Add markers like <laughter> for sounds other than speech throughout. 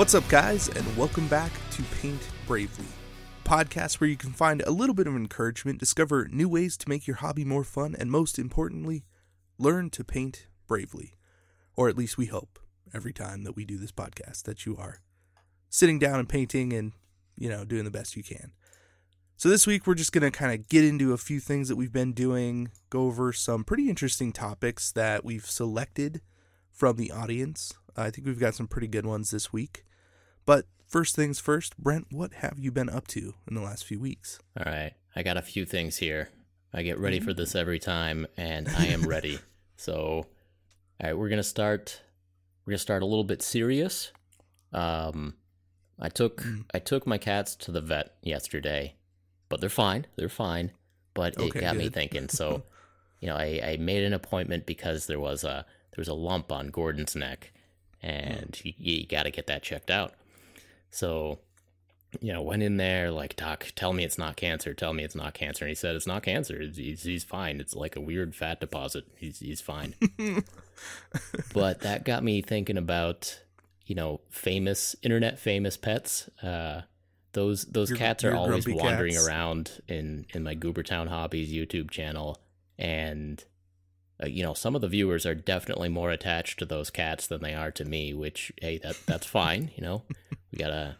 What's up, guys, and welcome back to Paint Bravely, podcast where you can find a little bit of encouragement, discover new ways to make your hobby more fun, and most importantly, learn to paint bravely. Or at least we hope every time that we do this podcast that you are sitting down and painting and, you know, doing the best you can. So this week we're just going to kind of get into a few things that we've been doing, go over some pretty interesting topics that we've selected from the audience. I think we've got some pretty good ones this week. But first things first, Brent, what have you been up to in the last few weeks? All right, I got a few things here. I get ready for mm-hmm. this every time, and I am <laughs> ready. so, all right, we're gonna start. We're gonna start a little bit serious. Um, I took mm. I took my cats to the vet yesterday, but they're fine. They're fine. But it Okay, got me thinking. So, <laughs> you know, I, I made an appointment because there was a there was a lump on Gordon's neck, and mm. you, you got to get that checked out. So, you know, went in there like, doc, tell me it's not cancer. Tell me it's not cancer. And he said it's not cancer. He's, he's, fine. It's like a weird fat deposit. He's he's fine. <laughs> but that got me thinking about, you know, famous internet famous pets. Uh, those those Your- cats are always wandering cats. around in in my Goobertown Hobbies YouTube channel, and uh, you know some of the viewers are definitely more attached to those cats than they are to me. Which hey, that that's fine. You know, we got a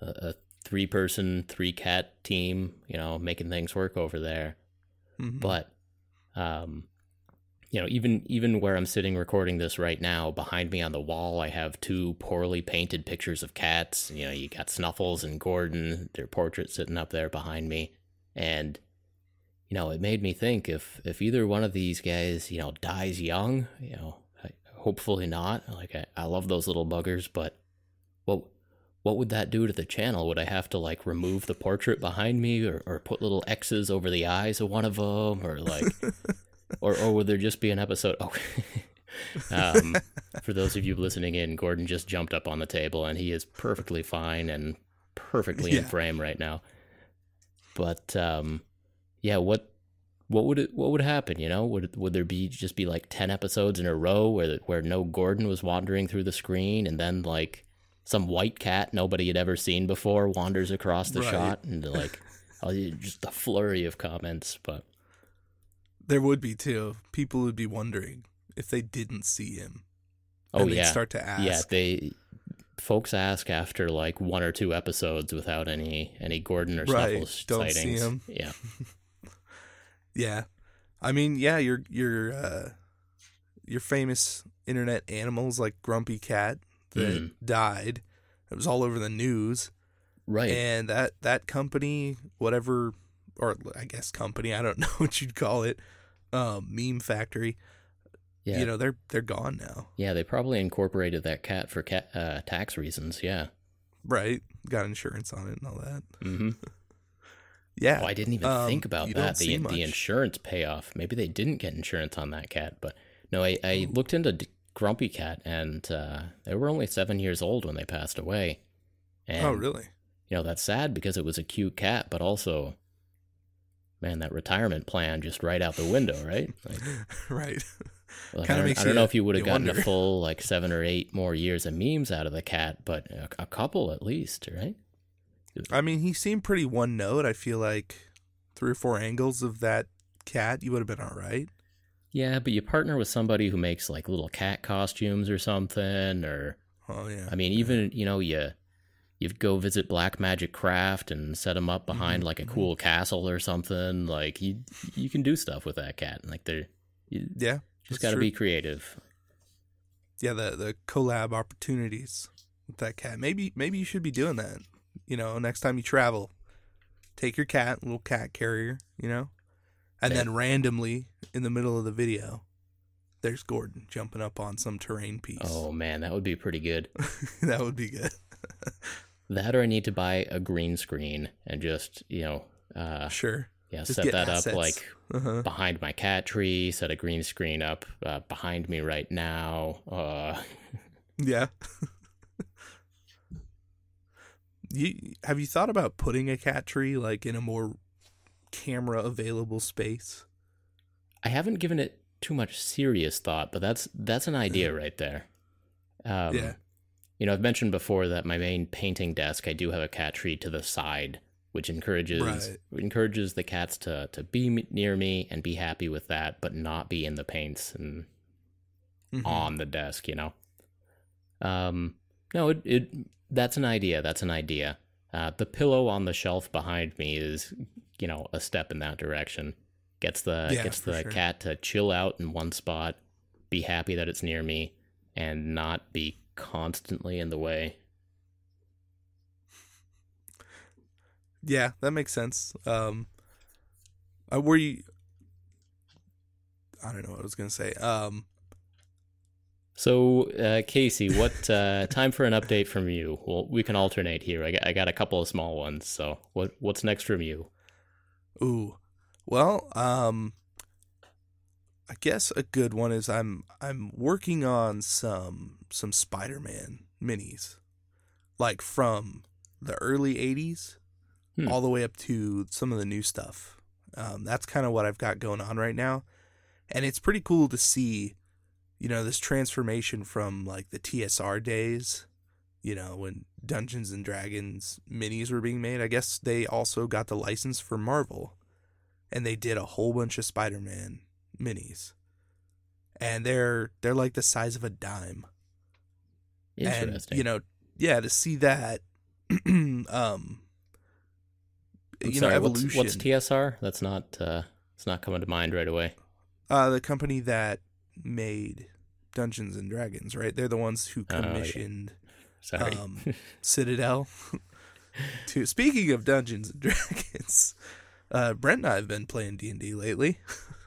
a, a three person three cat team. You know, making things work over there Mhm. but um you know even even where i'm sitting recording this right now behind me on the wall i have two poorly painted pictures of cats you know you got snuffles and gordon their portraits sitting up there behind me and you know it made me think if if either one of these guys you know dies young you know I, hopefully not like I, I love those little buggers but what what would that do to the channel? Would I have to like remove the portrait behind me, or, or put little X's over the eyes of one of them, or like, <laughs> or or would there just be an episode? Oh, <laughs> um, for those of you listening in, Gordon just jumped up on the table and he is perfectly fine and perfectly in frame right now. But um, yeah, what what would it what would happen? You know, would would there be just be like ten episodes in a row where where no Gordon was wandering through the screen, and then like some white cat nobody had ever seen before wanders across the Right. shot, and like <laughs> oh, just a flurry of comments. But There would be too. People would be wondering if they didn't see him. oh yeah, start to ask. yeah, they folks ask after like one or two episodes without any any Gordon or Right, Snuffles don't see sightings. him. Yeah, <laughs> Yeah. I mean, yeah, your your uh your famous internet animals like Grumpy Cat that Mm. died. It was all over the news. right. And that that company, whatever or I guess company, I don't <laughs> know what you'd call it, um, meme factory, yeah, you know, they're they're gone now. yeah. They probably incorporated that cat for cat uh, tax reasons. Yeah. Right? Got insurance on it and all that. Mm-hmm. <laughs> Yeah. Oh, I didn't even Um, think about that. The the insurance payoff. Maybe they didn't get insurance on that cat, but no, I, I looked into D- Grumpy Cat, and uh, they were only seven years old when they passed away. And, oh, really? You know that's sad because it was a cute cat, but also, man, that retirement plan just right out the window, right? <laughs> Like, right. <laughs> like, I don't, I don't know if you would have gotten wonder. a full like seven or eight more years of memes out of the cat, but a, a couple at least, right? I mean, he seemed pretty one note. I feel like three or four angles of that cat, you would have been all right. Yeah, but you partner with somebody who makes like little cat costumes or something, or Oh yeah. I mean, even you know, you you go visit Black Magic Craft and set them up behind Mhm, like a mhm. cool castle or something. Like you you can do stuff with that cat. Like they're you yeah. just got to be creative. yeah the the collab opportunities with that cat. Maybe maybe you should be doing that. You know, next time you travel, take your cat, little cat carrier. You know, and then randomly in the middle of the video, there's Gordon jumping up on some terrain piece. Oh man, that would be pretty good. <laughs> that would be good. <laughs> That or I need to buy a green screen and just you know, uh, Sure. yeah, Just set that assets. up like Uh-huh. behind my cat tree. Set a green screen up uh, behind me right now. Uh, <laughs> Yeah. you have you thought about putting a cat tree like in a more camera available space? I haven't given it too much serious thought, but that's that's an idea right there. Um, Yeah. you know, I've mentioned before that my main painting desk, I do have a cat tree to the side, which encourages Right. encourages the cats to to be near me and be happy with that, but not be in the paints and Mhm. on the desk. You know. Um. No, it, it that's an idea. That's an idea. Uh, the pillow on the shelf behind me is, you know, a step in that direction. Gets the Yeah, gets the sure. cat to chill out in one spot, be happy that it's near me, and not be constantly in the way. Yeah, that makes sense. Um, uh, were you? I don't know what I was gonna say. Um, So, uh, Casey, what uh, time for an update from you? Well, we can alternate here. I got, I got a couple of small ones. So, what what's next from you? Ooh, well, um, I guess a good one is I'm I'm working on some some Spider-Man minis, like from the early '80s Hmm. all the way up to some of the new stuff. Um, that's kind of what I've got going on right now, and it's pretty cool to see, you know, this transformation from like the TSR days, you know, when Dungeons and Dragons minis were being made. I guess they also got the license for Marvel, and they did a whole bunch of Spider-Man minis, and they're they're like the size of a dime and Interesting. you know yeah to see that <clears throat> um I'm you sorry, know what's- evolution What's, TSR? That's not. Uh, it's not coming to mind right away. uh the company that made Dungeons and Dragons right they're the ones who Oh, yeah. Sorry. um <laughs> Citadel <laughs> to speaking of Dungeons and <laughs> Dragons uh Brent and I have been playing D&D lately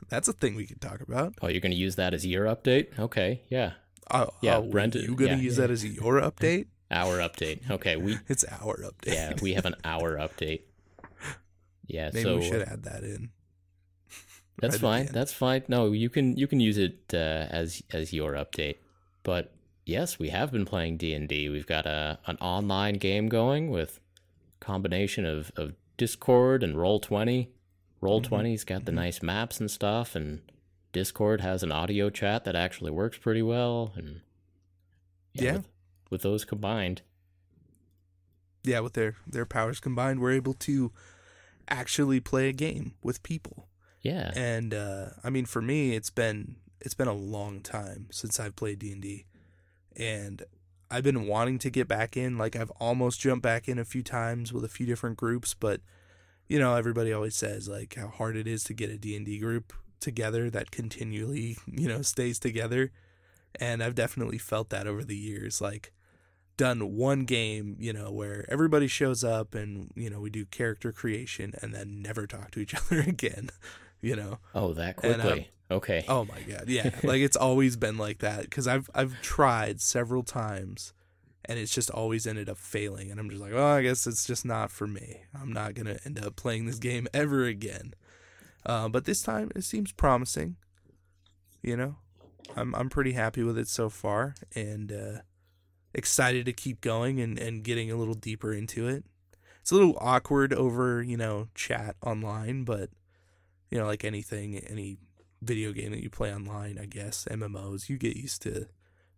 that's a thing we could talk about oh, you're going to use that as your update? Okay. Yeah. oh, Yeah, oh, Brent- you gonna yeah, use yeah. that as your update Our update. Okay. We it's our update yeah we have an hour update. Yeah. maybe so we should add that in That's right fine. That's fine. No, you can you can use it uh, as as your update. But yes, we have been playing D and D. We've got a an online game going with combination of of Discord and Roll Twenty. Roll Mhm. 20's got the nice maps and stuff, and Discord has an audio chat that actually works pretty well. And Yeah. with, with those combined, yeah, with their their powers combined, we're able to actually play a game with people. yeah, And uh, I mean, for me, it's been it's been a long time since I've played D and D, and I've been wanting to get back in. Like I've almost jumped back in a few times with a few different groups, but you know, everybody always says like how hard it is to get a D and D group together that continually you know stays together, and I've definitely felt that over the years. Like done one game, you know, where everybody shows up and you know we do character creation and then never talk to each <laughs> other again. You know, oh that um, quickly. okay, Oh my god, yeah. like it's always been like that cuz I've I've tried several times and it's just always ended up failing and I'm just like, "Oh, I guess it's just not for me. I'm not going to end up playing this game ever again." Uh, but this time it seems promising. You know. I'm I'm pretty happy with it so far and uh excited to keep going and and getting a little deeper into it. It's a little awkward over, you know, chat online, but you know, like anything, any video game that you play online, I guess, MMOs, you get used to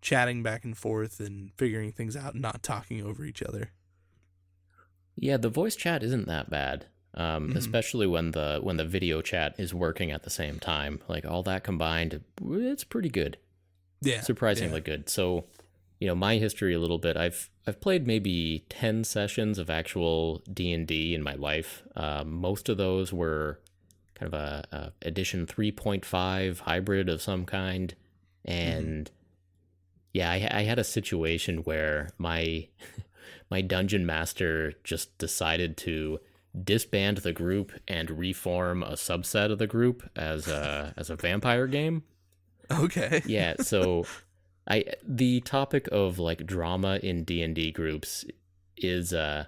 chatting back and forth and figuring things out and not talking over each other. Yeah, the voice chat isn't that bad. Um, Mhm. especially when the when the video chat is working at the same time. Like all that combined, it's pretty good. Yeah. Surprisingly good. So, you know, my history a little bit. I've I've played maybe 10 sessions of actual D&D in my life. Um, most of those were kind of a, a edition 3.5 hybrid of some kind and yeah, I, I had a situation where my <laughs> my dungeon master just decided to disband the group and reform a subset of the group as a <laughs> as a vampire game. Okay. Yeah, so <laughs> I the topic of like drama in D&D groups is uh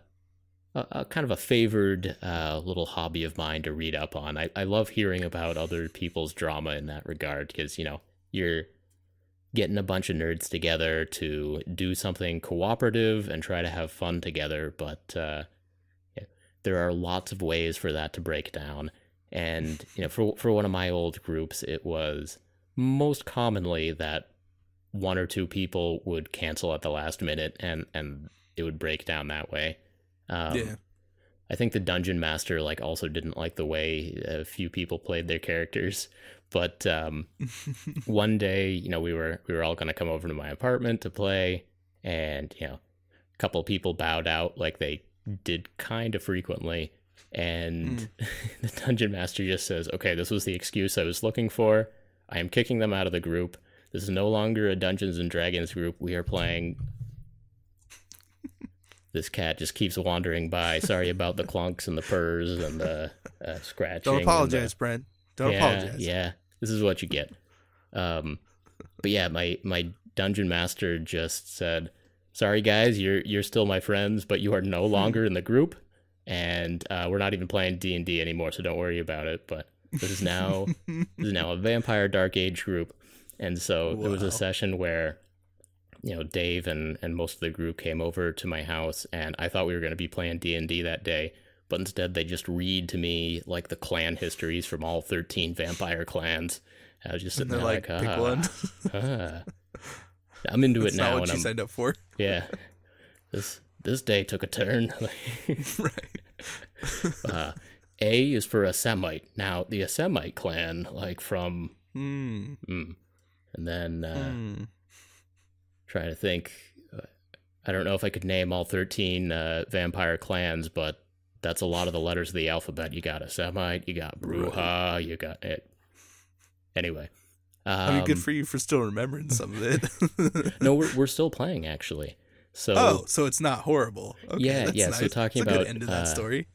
a, kind of a favored uh, little hobby of mine to read up on. I, I love hearing about other people's drama in that regard because, you know, you're getting a bunch of nerds together to do something cooperative and try to have fun together, but uh, yeah, there are lots of ways for that to break down. And, you know, for, for one of my old groups, it was most commonly that one or two people would cancel at the last minute and and it would break down that way. Um, yeah. I think the dungeon master like also didn't like the way a few people played their characters. But um, <laughs> one day, you know, we were we were all gonna come over to my apartment to play, and you know, a couple people bowed out like they did kind of frequently, and <laughs> the dungeon master just says, "Okay, this was the excuse I was looking for. I am kicking them out of the group. This is no longer a Dungeons and Dragons group. We are playing this cat just keeps wandering by. Sorry <laughs> about the clunks and the purrs and the uh, scratching. Don't and the- apologize, Brent. Don't yeah, apologize. Yeah, this is what you get. Um, but yeah, my my dungeon master just said, "Sorry guys, you're you're still my friends, but you are no longer in the group, and uh, we're not even playing D and D anymore. So don't worry about it." But this is now <laughs> this is now a Vampire Dark Age group, and so there was a session where you know Dave and and most of the group came over to my house, and I thought we were going to be playing D and D that day. But instead, they just read to me like the clan histories from all thirteen vampire clans. I was just sitting there like, like, ah, <laughs> ah." I'm into it not now, what and you I'm signed up for. <laughs> yeah. This this day took a turn. <laughs> right. uh, A is for Assamite. Now the Assamite clan, like from, Hmm. mm, and then uh, Hmm. Trying to think. uh, I don't know if I could name all thirteen uh, vampire clans, but that's a lot of the letters of the alphabet. You got Assamite, you got Brujah, you got it. Anyway, um, I mean, good for you for still remembering some of it. <laughs> no, we're <laughs> we're still playing actually. So oh, so it's not horrible. Okay, Yeah, yeah, so nice. talking a good about, end of that uh, story.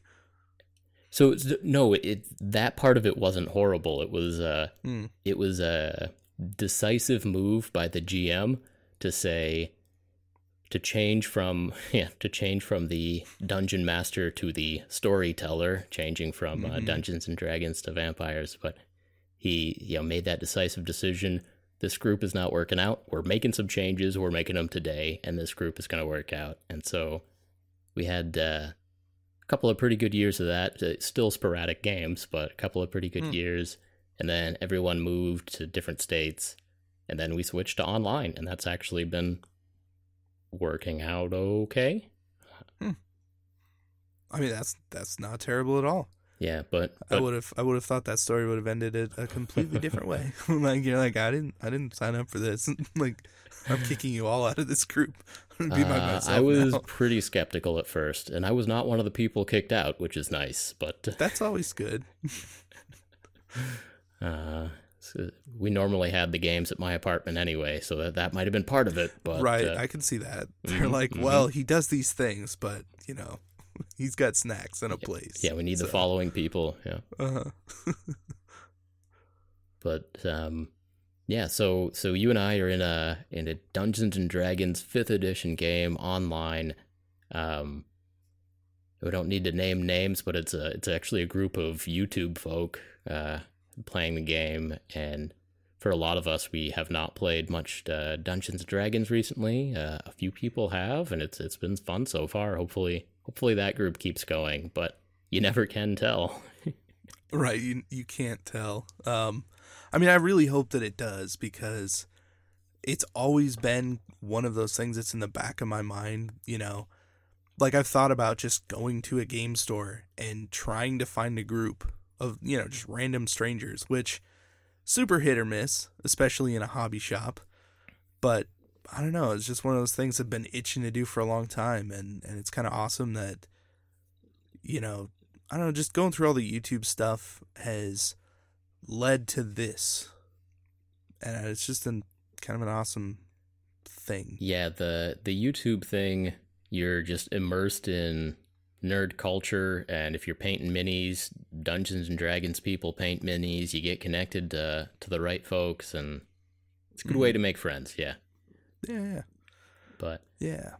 So it's, no, it that part of it wasn't horrible. It was uh, Hmm. it was a decisive move by the GM to say to change from <laughs> yeah to change from the dungeon master to the storyteller, changing from uh, Mhm. Dungeons and Dragons to vampires. But he you know made that decisive decision. This group is not working out. We're making some changes. We're making them today, and this group is going to work out. And so we had uh, a couple of pretty good years of that. Uh, Still sporadic games, but a couple of pretty good Hmm. years. And then everyone moved to different states, and then we switched to online, and that's actually been working out okay. I mean, that's that's not terrible at all. Yeah, but, I would have I would have thought that story would have ended it a completely different way. <laughs> <laughs> like you're like I didn't I didn't sign up for this. <laughs> like I'm kicking you all out of this group. Uh, I was now. pretty skeptical at first, and I was not one of the people kicked out, which is nice. But That's always good. uh, we normally had the games at my apartment anyway, so that that might have been part of it. But right, uh, I can see that. <laughs> They're mhm, like, mhm. well, he does these things, but you know, <laughs> he's got snacks and a place. yeah, we need the following people. Yeah. Uh-huh. but um yeah so so you and i are in a in a dungeons and dragons fifth edition game online um we don't need to name names but it's a it's actually a group of youtube folk uh playing the game and for a lot of us we have not played much uh, dungeons and dragons recently uh, a few people have and it's it's been fun so far hopefully hopefully that group keeps going but you never can tell <laughs> Right, you you can't tell. Um I mean, I really hope that it does because it's always been one of those things that's in the back of my mind, you know. Like I've thought about just going to a game store and trying to find a group of, you know, just random strangers, which super hit or miss, especially in a hobby shop. But I don't know, it's just one of those things I've been itching to do for a long time and and it's kind of awesome that you know, I don't know, just going through all the YouTube stuff has led to this. And it's just an kind of an awesome thing. Yeah, the the YouTube thing, you're just immersed in nerd culture and if you're painting minis, Dungeons and Dragons people paint minis, you get connected to to the right folks and it's a good way to make friends, yeah. Yeah, yeah. But Yeah.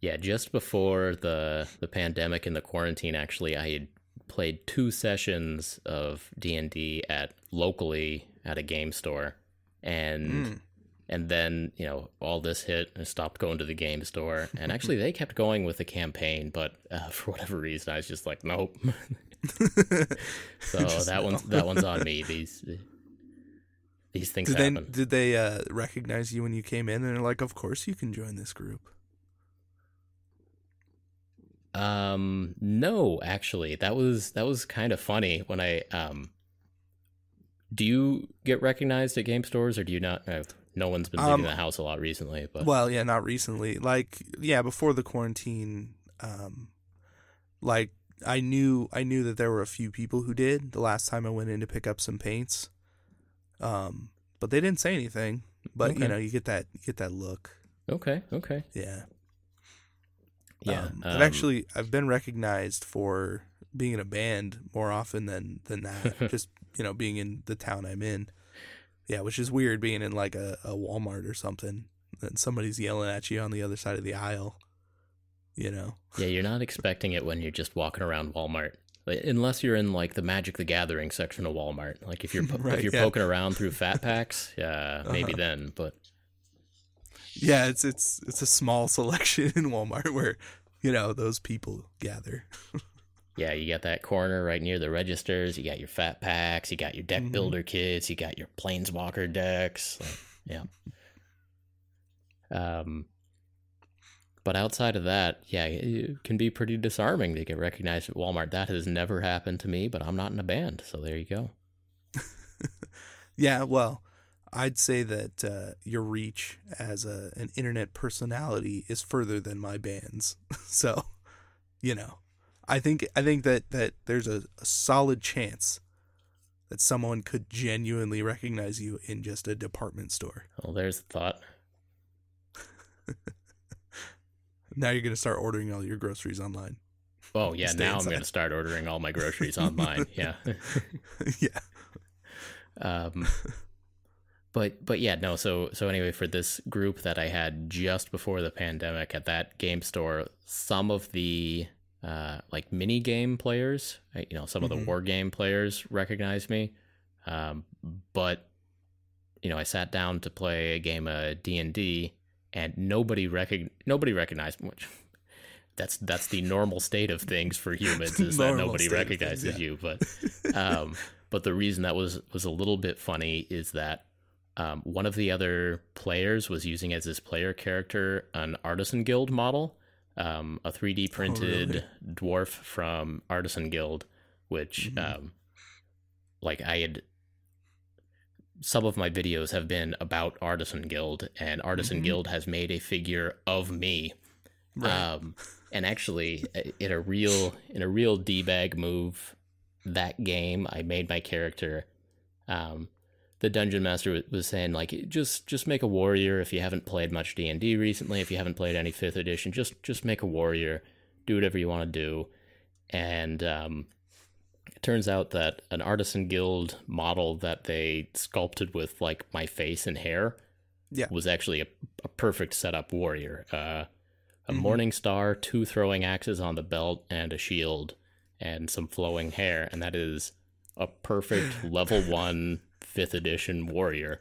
yeah, just before the the pandemic and the quarantine actually I had played two sessions of D&D at locally at a game store and Mm. And then you know all this hit and stopped going to the game store and <laughs> actually they kept going with the campaign but uh, <laughs> for whatever reason i was just like nope <laughs> so Just that no. one's that one's on me these these things Did happen. they did they uh, recognize you when you came in? And they're like, "Of course you can join this group." Um, no, actually, that was that was kind of funny when I um. Do you get recognized at game stores, or do you not? Uh, no one's been leaving Um, the house a lot recently, but Well, yeah, not recently. Like, yeah, before the quarantine, um, like I knew I knew that there were a few people who did the last time I went in to pick up some paints. Um, but they didn't say anything. But you know, you get that you get that look. okay, okay, Yeah. yeah. Um, I've um, actually I've been recognized for being in a band more often than than that. <laughs> Just you know, being in the town I'm in. Yeah, which is weird being in like a, a Walmart or something. And somebody's yelling at you on the other side of the aisle. You know. Yeah, you're not expecting it when you're just walking around Walmart. Unless you're in like the Magic the Gathering section of Walmart. Like if you're po- <laughs> Right, if you're yeah. poking around through fat packs, <laughs> yeah, maybe Uh-huh. then. But Yeah, it's it's it's a small <laughs> selection in Walmart where, you know, those people gather. Yeah, you got that corner right near the registers. You got your fat packs. You got your deck Mhm. builder kits. You got your planeswalker decks. Like, yeah. Um. But outside of that, yeah, it can be pretty disarming to get recognized at Walmart. That has never happened to me, but I'm not in a band, so there you go. <laughs> Yeah, well, I'd say that uh, your reach as a an internet personality is further than my band's. <laughs> so, you know, I think I think that that there's a, a solid chance that someone could genuinely recognize you in just a department store. Well, there's the thought. <laughs> Now you're gonna start ordering all your groceries online. Oh yeah, Stay now I'm going to start ordering all my groceries <laughs> online. Yeah. <laughs> yeah. um but but yeah, no, so so anyway for this group that I had just before the pandemic at that game store, some of the uh like mini game players, you know, some of Mhm. the war game players recognized me. Um but you know, I sat down to play a game of D&D and nobody recog- nobody recognized me, which <laughs> that's that's the normal state of things for humans is that nobody of things, recognizes yeah. you but <laughs> um but the reason that was was a little bit funny is that um, one of the other players was using as his player character an artisan guild model um, a 3d printed really? dwarf from artisan guild which Mhm. um, like i had some of my videos have been about artisan guild and artisan Mhm. guild has made a figure of me um, <laughs> and actually, in a real in a real d bag move, that game I made my character. Um, the dungeon master was saying like, just just make a warrior if you haven't played much D and D recently. If you haven't played any fifth edition, just just make a warrior. Do whatever you want to do. And um, it turns out that an artisan guild model that they sculpted with like my face and hair Yeah. was actually a, a perfect setup warrior. Uh, a Mhm. morning star, two throwing axes on the belt, and a shield, and some flowing hair, and that is a perfect <laughs> level one fifth edition warrior.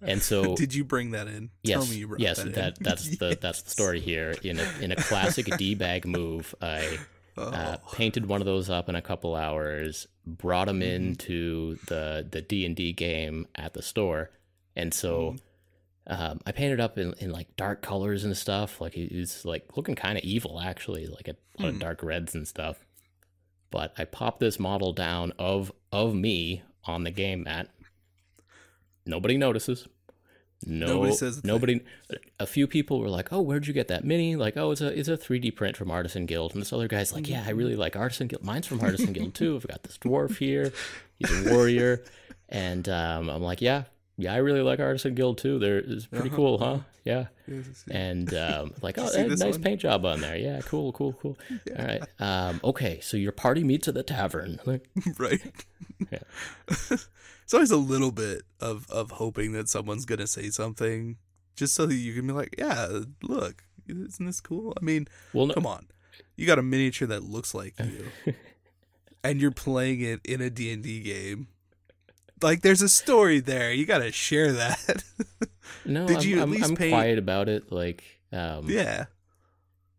And so, <laughs> Did you bring that in? yes, Tell me you brought yes, that, that that's <laughs> the that's the story here. In a in a classic <laughs> d bag move, I Oh. uh, painted one of those up in a couple hours, brought them Mhm. into the the D and D game at the store, and so Mm-hmm. um, I painted up in, in like dark colors and stuff. Like he's like looking kind of evil actually, like a lot Hmm. of dark reds and stuff. But I popped this model down of of me on the game mat. Nobody notices. No, Nobody says a thing. nobody. A few people were like, "Oh, where'd you get that mini?" Like, "Oh, it's a it's a 3D print from Artisan Guild." And this other guy's like, "Yeah, I really like Artisan Guild. Mine's from Artisan Guild too. I've got this dwarf here. He's a warrior." And um, I'm like, "Yeah, yeah, I really like Artisan Guild too. They're it's pretty Uh-huh, cool, huh? uh-huh. Yeah." Yes, And um, <laughs> like, "Oh, you see this nice one?" paint job on there. Yeah, cool, cool, cool. <laughs> All right. Um, okay, so your party meets at the tavern. <laughs> Right? Yeah. it's always a little bit of of hoping that someone's gonna say something, just so that you can be like, "Yeah, look, isn't this cool?" I mean, well, no, come on, you got a miniature that looks like you, and you're playing it in a D and D game. Like, there's a story there. You got to share that. <laughs> no. did I'm, you at I'm, least I'm paint- quiet about it. Like, um, yeah.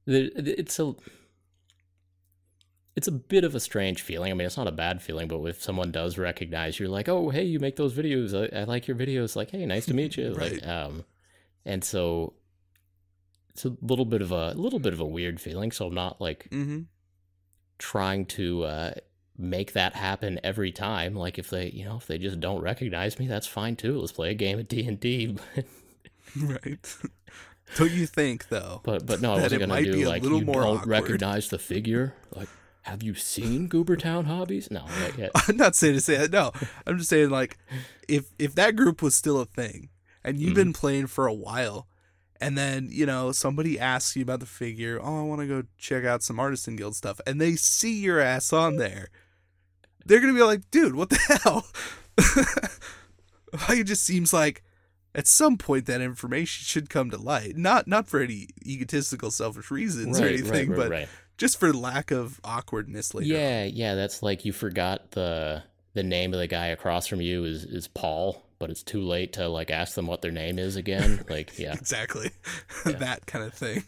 it's a it's a bit of a strange feeling. I mean, it's not a bad feeling, but if someone does recognize you're like, oh, hey, you make those videos. I, I like your videos. Like, hey, nice to meet you. Right. Like, um, and so it's a little bit of a little bit of a weird feeling. So I'm not like Mm-hmm. trying to uh, make that happen every time. Like if they, you know, if they just don't recognize me, that's fine too. Let's play a game of D and D. <laughs> Right. <laughs> Don't you think though? But but no, I wasn't gonna do like you more don't awkward. recognize the figure. Like, have you seen Goobertown Hobbies? No, not yet. <laughs> I'm not saying to say that. No, I'm just saying like, if if that group was still a thing, and you've mm-hmm. been playing for a while, and then you know somebody asks you about the figure, oh, I want to go check out some artisan guild stuff, and they see your ass on there, they're gonna be like, dude, what the <laughs> hell? it just seems like at some point that information should come to light. Not not for any egotistical, selfish reasons or anything, right, right, but right. just for lack of awkwardness later. on. Yeah, yeah, that's like you forgot the the name of the guy across from you is is Paul, but it's too late to like ask them what their name is again. <laughs> Like, yeah, exactly <laughs> that kind of thing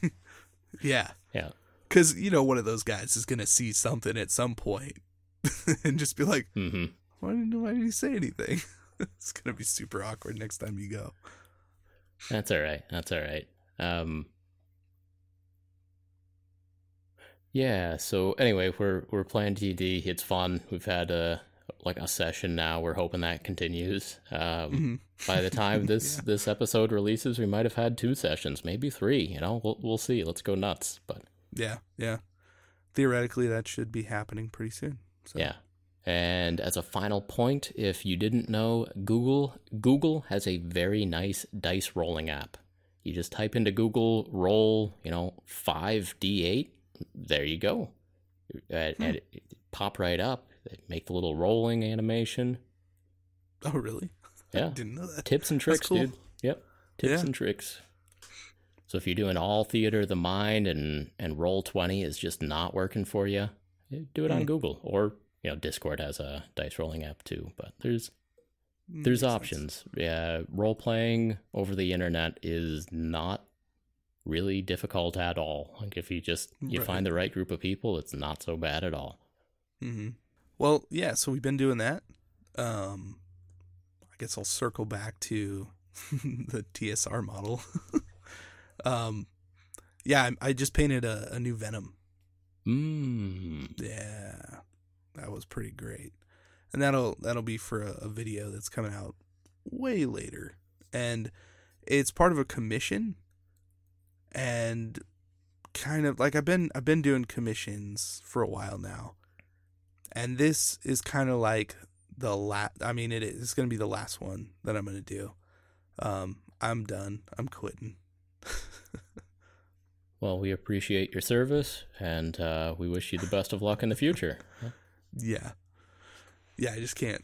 yeah yeah, because you know one of those guys is gonna see something at some point <laughs> and just be like hmm why didn't, why did he say anything <laughs> it's gonna be super awkward next time you go that's all right. That's all right. Um, yeah. So anyway, we're we're playing DD. It's fun. We've had a like a session now. We're hoping that continues. Um, Mhm. by the time <laughs> this Yeah. this episode releases, we might have had two sessions, maybe three. You know, we'll we'll see. Let's go nuts. But yeah yeah theoretically that should be happening pretty soon so yeah. And as a final point, if you didn't know, Google Google has a very nice dice rolling app. You just type into Google roll, you know, five d eight. There you go, uh, and, and it, it pop right up. Make the little rolling animation. oh really <laughs> I Yeah, didn't know that tips and tricks, cool. dude. Yep, tips Yeah. and tricks. So if you're doing all theater of the mind and and roll twenty is just not working for you, do it on Hmm. Google or you know Discord has a dice rolling app too. But there's Mm, there's makes sense. options. Yeah, role playing over the internet is not really difficult at all. Like if you just you Right. find the right group of people, it's not so bad at all. hmm Well, yeah. So we've been doing that. Um, I guess I'll circle back to <laughs> the TSR model. <laughs> um, yeah, I, I just painted a, a new Venom. Mmm. Yeah, that was pretty great, and that'll that'll be for a, a video that's coming out way later, and it's part of a commission, and kind of like I've been I've been doing commissions for a while now, and this is kind of like the last. I mean, it is it's gonna be the last one that I'm gonna do. Um, I'm done. I'm quitting. Well, we appreciate your service and uh, we wish you the best of luck in the future. <laughs> Yeah, yeah. I just can't.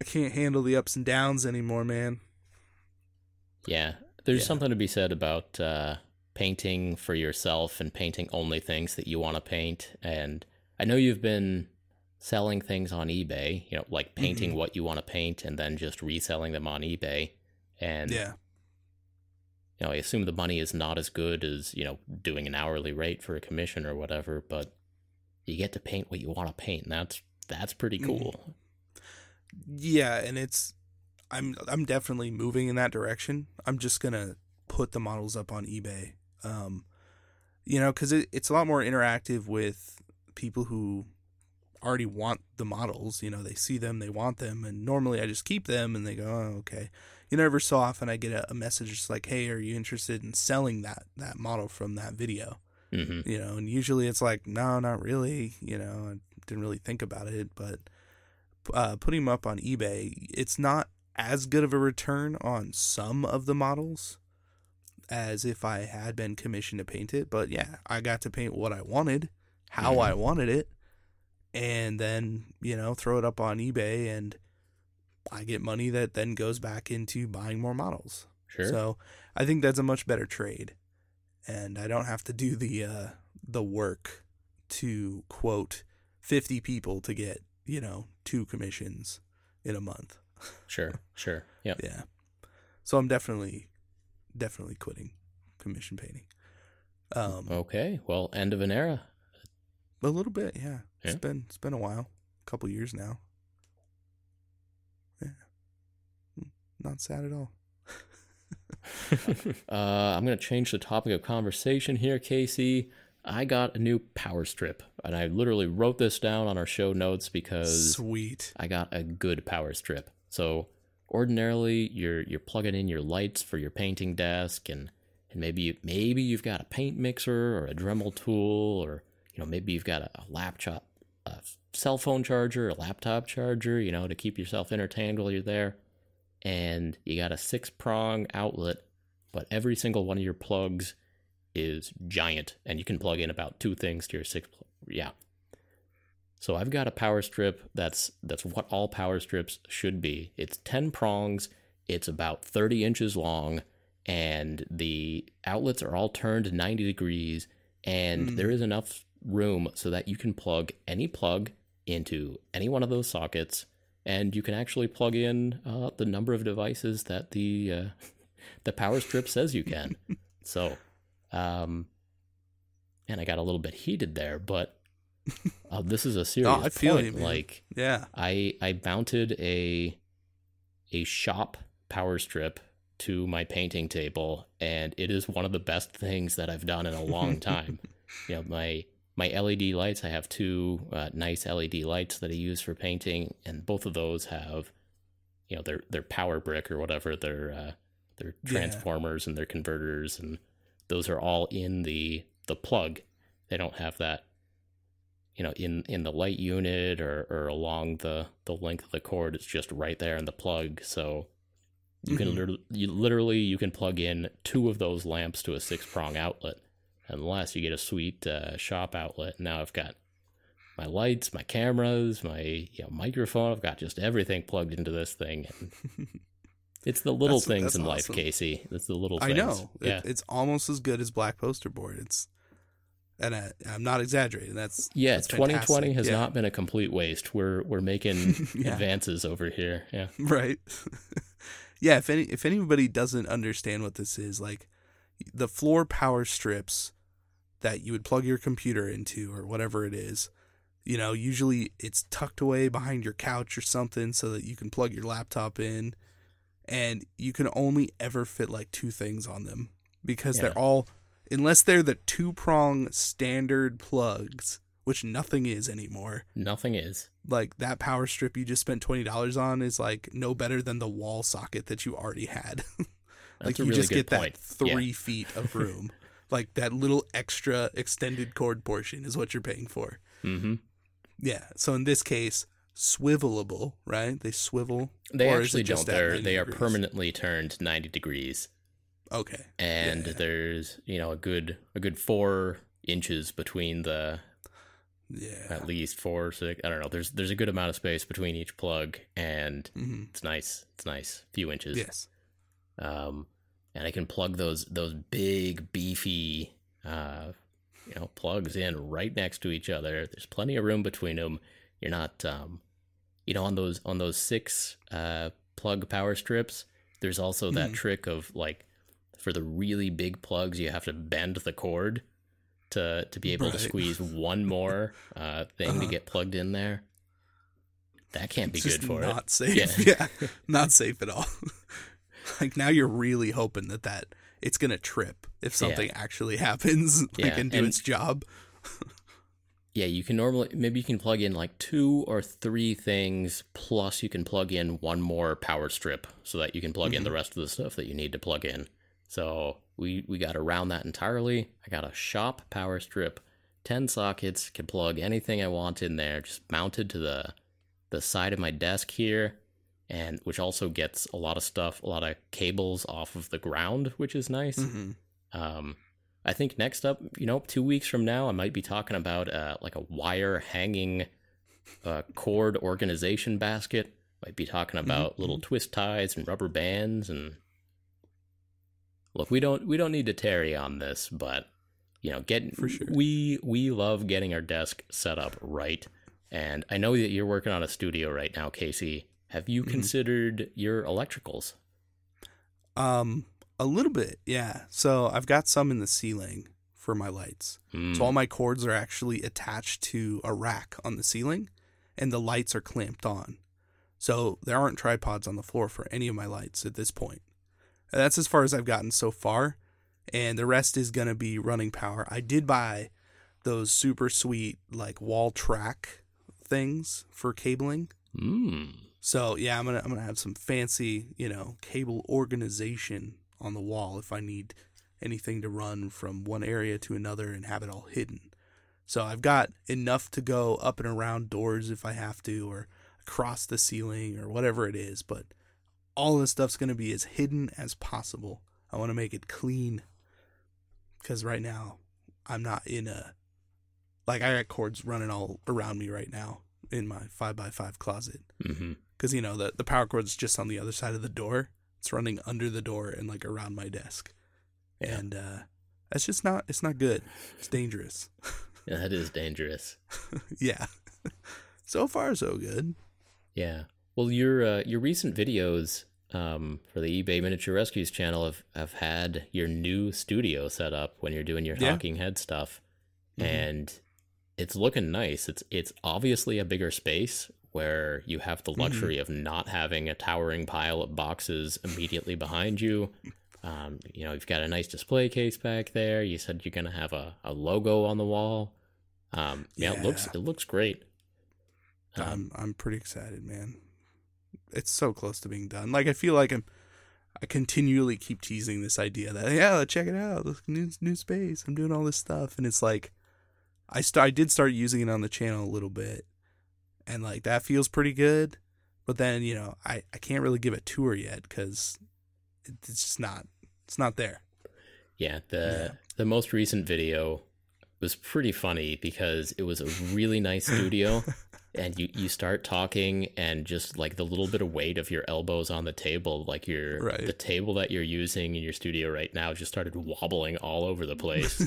I can't handle the ups and downs anymore, man. Yeah, there's Yeah. something to be said about uh, painting for yourself and painting only things that you want to paint. And I know you've been selling things on eBay, you know, like painting Mhm. what you want to paint and then just reselling them on eBay. And Yeah. You know, I assume the money is not as good as you know doing an hourly rate for a commission or whatever, but you get to paint what you want to paint, and that's that's pretty Mhm. cool. Yeah, and it's I'm I'm definitely moving in that direction. I'm just gonna put the models up on eBay. Um, you know, because it, it's a lot more interactive with people who already want the models. You know, they see them, they want them, and normally I just keep them, and they go, oh, okay. You know, every so often I get a, a message just like, hey, are you interested in selling that that model from that video? hmm you know and usually it's like no not really you know i didn't really think about it but uh, putting them up on ebay it's not as good of a return on some of the models as if i had been commissioned to paint it but yeah i got to paint what i wanted how Mhm. i wanted it and then you know throw it up on ebay and i get money that then goes back into buying more models Sure. so I think that's a much better trade, and I don't have to do the uh, the work to quote fifty people to get you know two commissions in a month. <laughs> Sure. Sure. Yeah. Yeah, so I'm definitely definitely quitting commission painting. Um, Okay. Well, end of an era. a little bit, yeah. It's been it's been a while, a couple years now. Yeah, Mm, not sad at all. <laughs> uh, I'm going to change the topic of conversation here, Casey. I got a new power strip, and I literally wrote this down on our show notes because Sweet. I got a good power strip. So ordinarily, you're you're plugging in your lights for your painting desk, and and maybe you, maybe you've got a paint mixer or a Dremel tool, or you know maybe you've got a, a laptop, a cell phone charger, a laptop charger, you know, to keep yourself entertained while you're there. And you got a six prong outlet, but every single one of your plugs is giant, and you can plug in about two things to your six. Pl- yeah. So I've got a power strip that's that's what all power strips should be. It's ten prongs. It's about thirty inches long, and the outlets are all turned ninety degrees, and Mm. there is enough room so that you can plug any plug into any one of those sockets, and you can actually plug in uh, the number of devices that the uh, <laughs> the power strip says you can. <laughs> so, um, and I got a little bit heated there, but <laughs> uh, this is a serious I feel you, like Yeah. I I mounted a a shop power strip to my painting table, and it is one of the best things that I've done in a long time. you know, my my LED lights. I have two uh, nice LED lights that I use for painting, and both of those have, you know, their their power brick or whatever their uh, their Yeah. transformers and their converters, and those are all in the the plug. They don't have that, you know, in in the light unit or or along the the length of the cord. It's just right there in the plug. So you can Mhm. literally, you literally you can plug in two of those lamps to a six prong outlet, unless you get a sweet uh, shop outlet. Now I've got my lights, my cameras, my you know, microphone. I've got just everything plugged into this thing. <laughs> It's the little That's- things that's in life. Casey. It's the little I things. know. It- Yeah. it's almost as good as Black Poster Board. It's and I, I'm not exaggerating. That's Yeah, that's 2020 fantastic. has Yeah. not been a complete waste. We're we're making <laughs> Yeah. advances over here. Yeah. <laughs> right. yeah, if any if anybody doesn't understand what this is, like the floor power strips that you would plug your computer into or whatever it is, you know, usually it's tucked away behind your couch or something so that you can plug your laptop in and you can only ever fit like two things on them because Yeah. they're all unless they're the two prong standard plugs, which nothing is anymore Nothing is. like that power strip you just spent twenty dollars on is like no better than the wall socket that you already had. <laughs> That's like a you really just good get point. that three feet of room. <laughs> like that little extra extended cord portion is what you're paying for. Mm-hmm. Yeah. So in this case, swivelable, right? They swivel. They actually don't. They're they are permanently turned 90 degrees, Okay. and Yeah. there's you know a good a good four inches between the Yeah. at least four six. I don't know. There's there's a good amount of space between each plug, and hmm it's nice. It's nice. Few inches. Yes. um, and I can plug those those big beefy uh, you know plugs in right next to each other. There's plenty of room between them. You're not um, you know on those on those six uh, plug power strips. There's also that Mhm. trick of like for the really big plugs, you have to bend the cord to to be able to squeeze <laughs> one more uh, thing to Uh-huh. get plugged in there. That can't be good for not it. safe. Yeah. <laughs> Yeah. not safe at all. <laughs> <laughs> like now you're really hoping that that it's gonna trip if Yeah. something actually happens, <laughs> like Yeah, and do and- its job. Yeah, you can normally maybe you can plug in like two or three things plus you can plug in one more power strip so that you can plug in the mm-hmm. rest of the stuff that you need to plug in. So we we got around that entirely. I got a shop power strip, 10 sockets, can plug anything I want in there, just mounted to the the side of my desk here and which also gets a lot of stuff, a lot of cables off of the ground, which is nice. hmm Um, I think next up, you know, two weeks from now, I might be talking about uh, like a wire hanging uh, cord organization basket. Might be talking about little twist ties and rubber bands and look, we don't we don't need to tarry on this, but you know, get For sure. we we love getting our desk set up right. And I know that you're working on a studio right now, Casey. Have you Mhm. considered your electricals? Um, a little bit, yeah. So I've got some in the ceiling for my lights. Mm. So all my cords are actually attached to a rack on the ceiling and the lights are clamped on. So there aren't tripods on the floor for any of my lights at this point. And that's as far as I've gotten so far. And the rest is going to be running power. I did buy those super sweet, like wall track things for cabling. Mm. So yeah, I'm gonna I'm gonna have some fancy, you know, cable organization on the wall if I need anything to run from one area to another and have it all hidden. So I've got enough to go up and around doors if I have to, or across the ceiling, or whatever it is. But all this stuff's gonna be as hidden as possible. I want to make it clean because right now I'm not in a like I got cords running all around me right now in my five by five closet hmm because you know the the power cord's just on the other side of the door. It's running under the door and like around my desk, Yeah. and uh, that's just not. It's not good. It's dangerous. <laughs> Yeah, that is dangerous. <laughs> yeah. <laughs> so far, so good. Yeah. Well, your uh, your recent videos um, for the eBay Miniature Rescues channel have, have had your new studio set up when you're doing your Yeah. talking head stuff, Mhm. and it's looking nice. It's it's obviously a bigger space where you have the luxury of not having a towering pile of boxes immediately behind you. Um, you know, you've got a nice display case back there. You said you're gonna have a, a logo on the wall. Um, yeah, it looks it looks great. Um, I'm I'm pretty excited, man. It's so close to being done. Like I feel like I'm. I continually keep teasing this idea that yeah, check it out, look, new new space. I'm doing all this stuff, and it's like, I st- I did start using it on the channel a little bit, and like that feels pretty good. But then you know I I can't really give a tour yet because it's just not it's not there. Yeah, the Yeah. the most recent video was pretty funny because it was a really nice studio <laughs> and you you start talking and just like the little bit of weight of your elbows on the table like your Right. the table that you're using in your studio right now just started wobbling all over the place.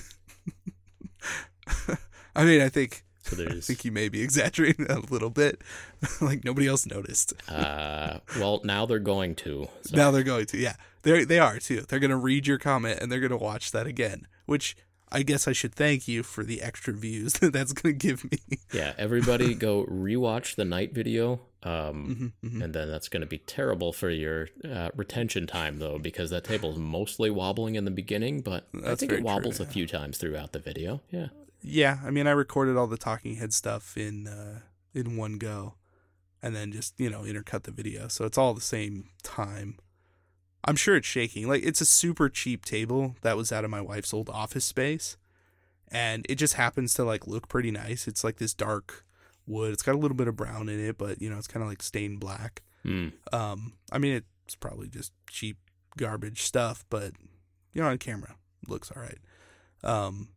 <laughs> I mean, I think so <laughs> I think you may be exaggerating a little bit. <laughs> like nobody else noticed. uh well now they're going to. So Now they're going to, yeah, they they are too. They're gonna read your comment and they're gonna watch that again. Which I guess I should thank you for the extra views <laughs> that that's gonna give me. yeah, everybody go rewatch the night video. Um Mhm, mhm. and then that's going to be terrible for your uh, retention time though because that table is mostly wobbling in the beginning but i think it true, wobbles a few times throughout the video yeah Yeah, I mean, I recorded all the talking head stuff in uh, in one go, and then just you know intercut the video, so it's all the same time. I'm sure it's shaking. Like it's a super cheap table that was out of my wife's old office space, and it just happens to like look pretty nice. It's like this dark wood. It's got a little bit of brown in it, but you know it's kind of like stained black. Hmm. Um, I mean, it's probably just cheap garbage stuff, but you know, on camera, looks all right. Um,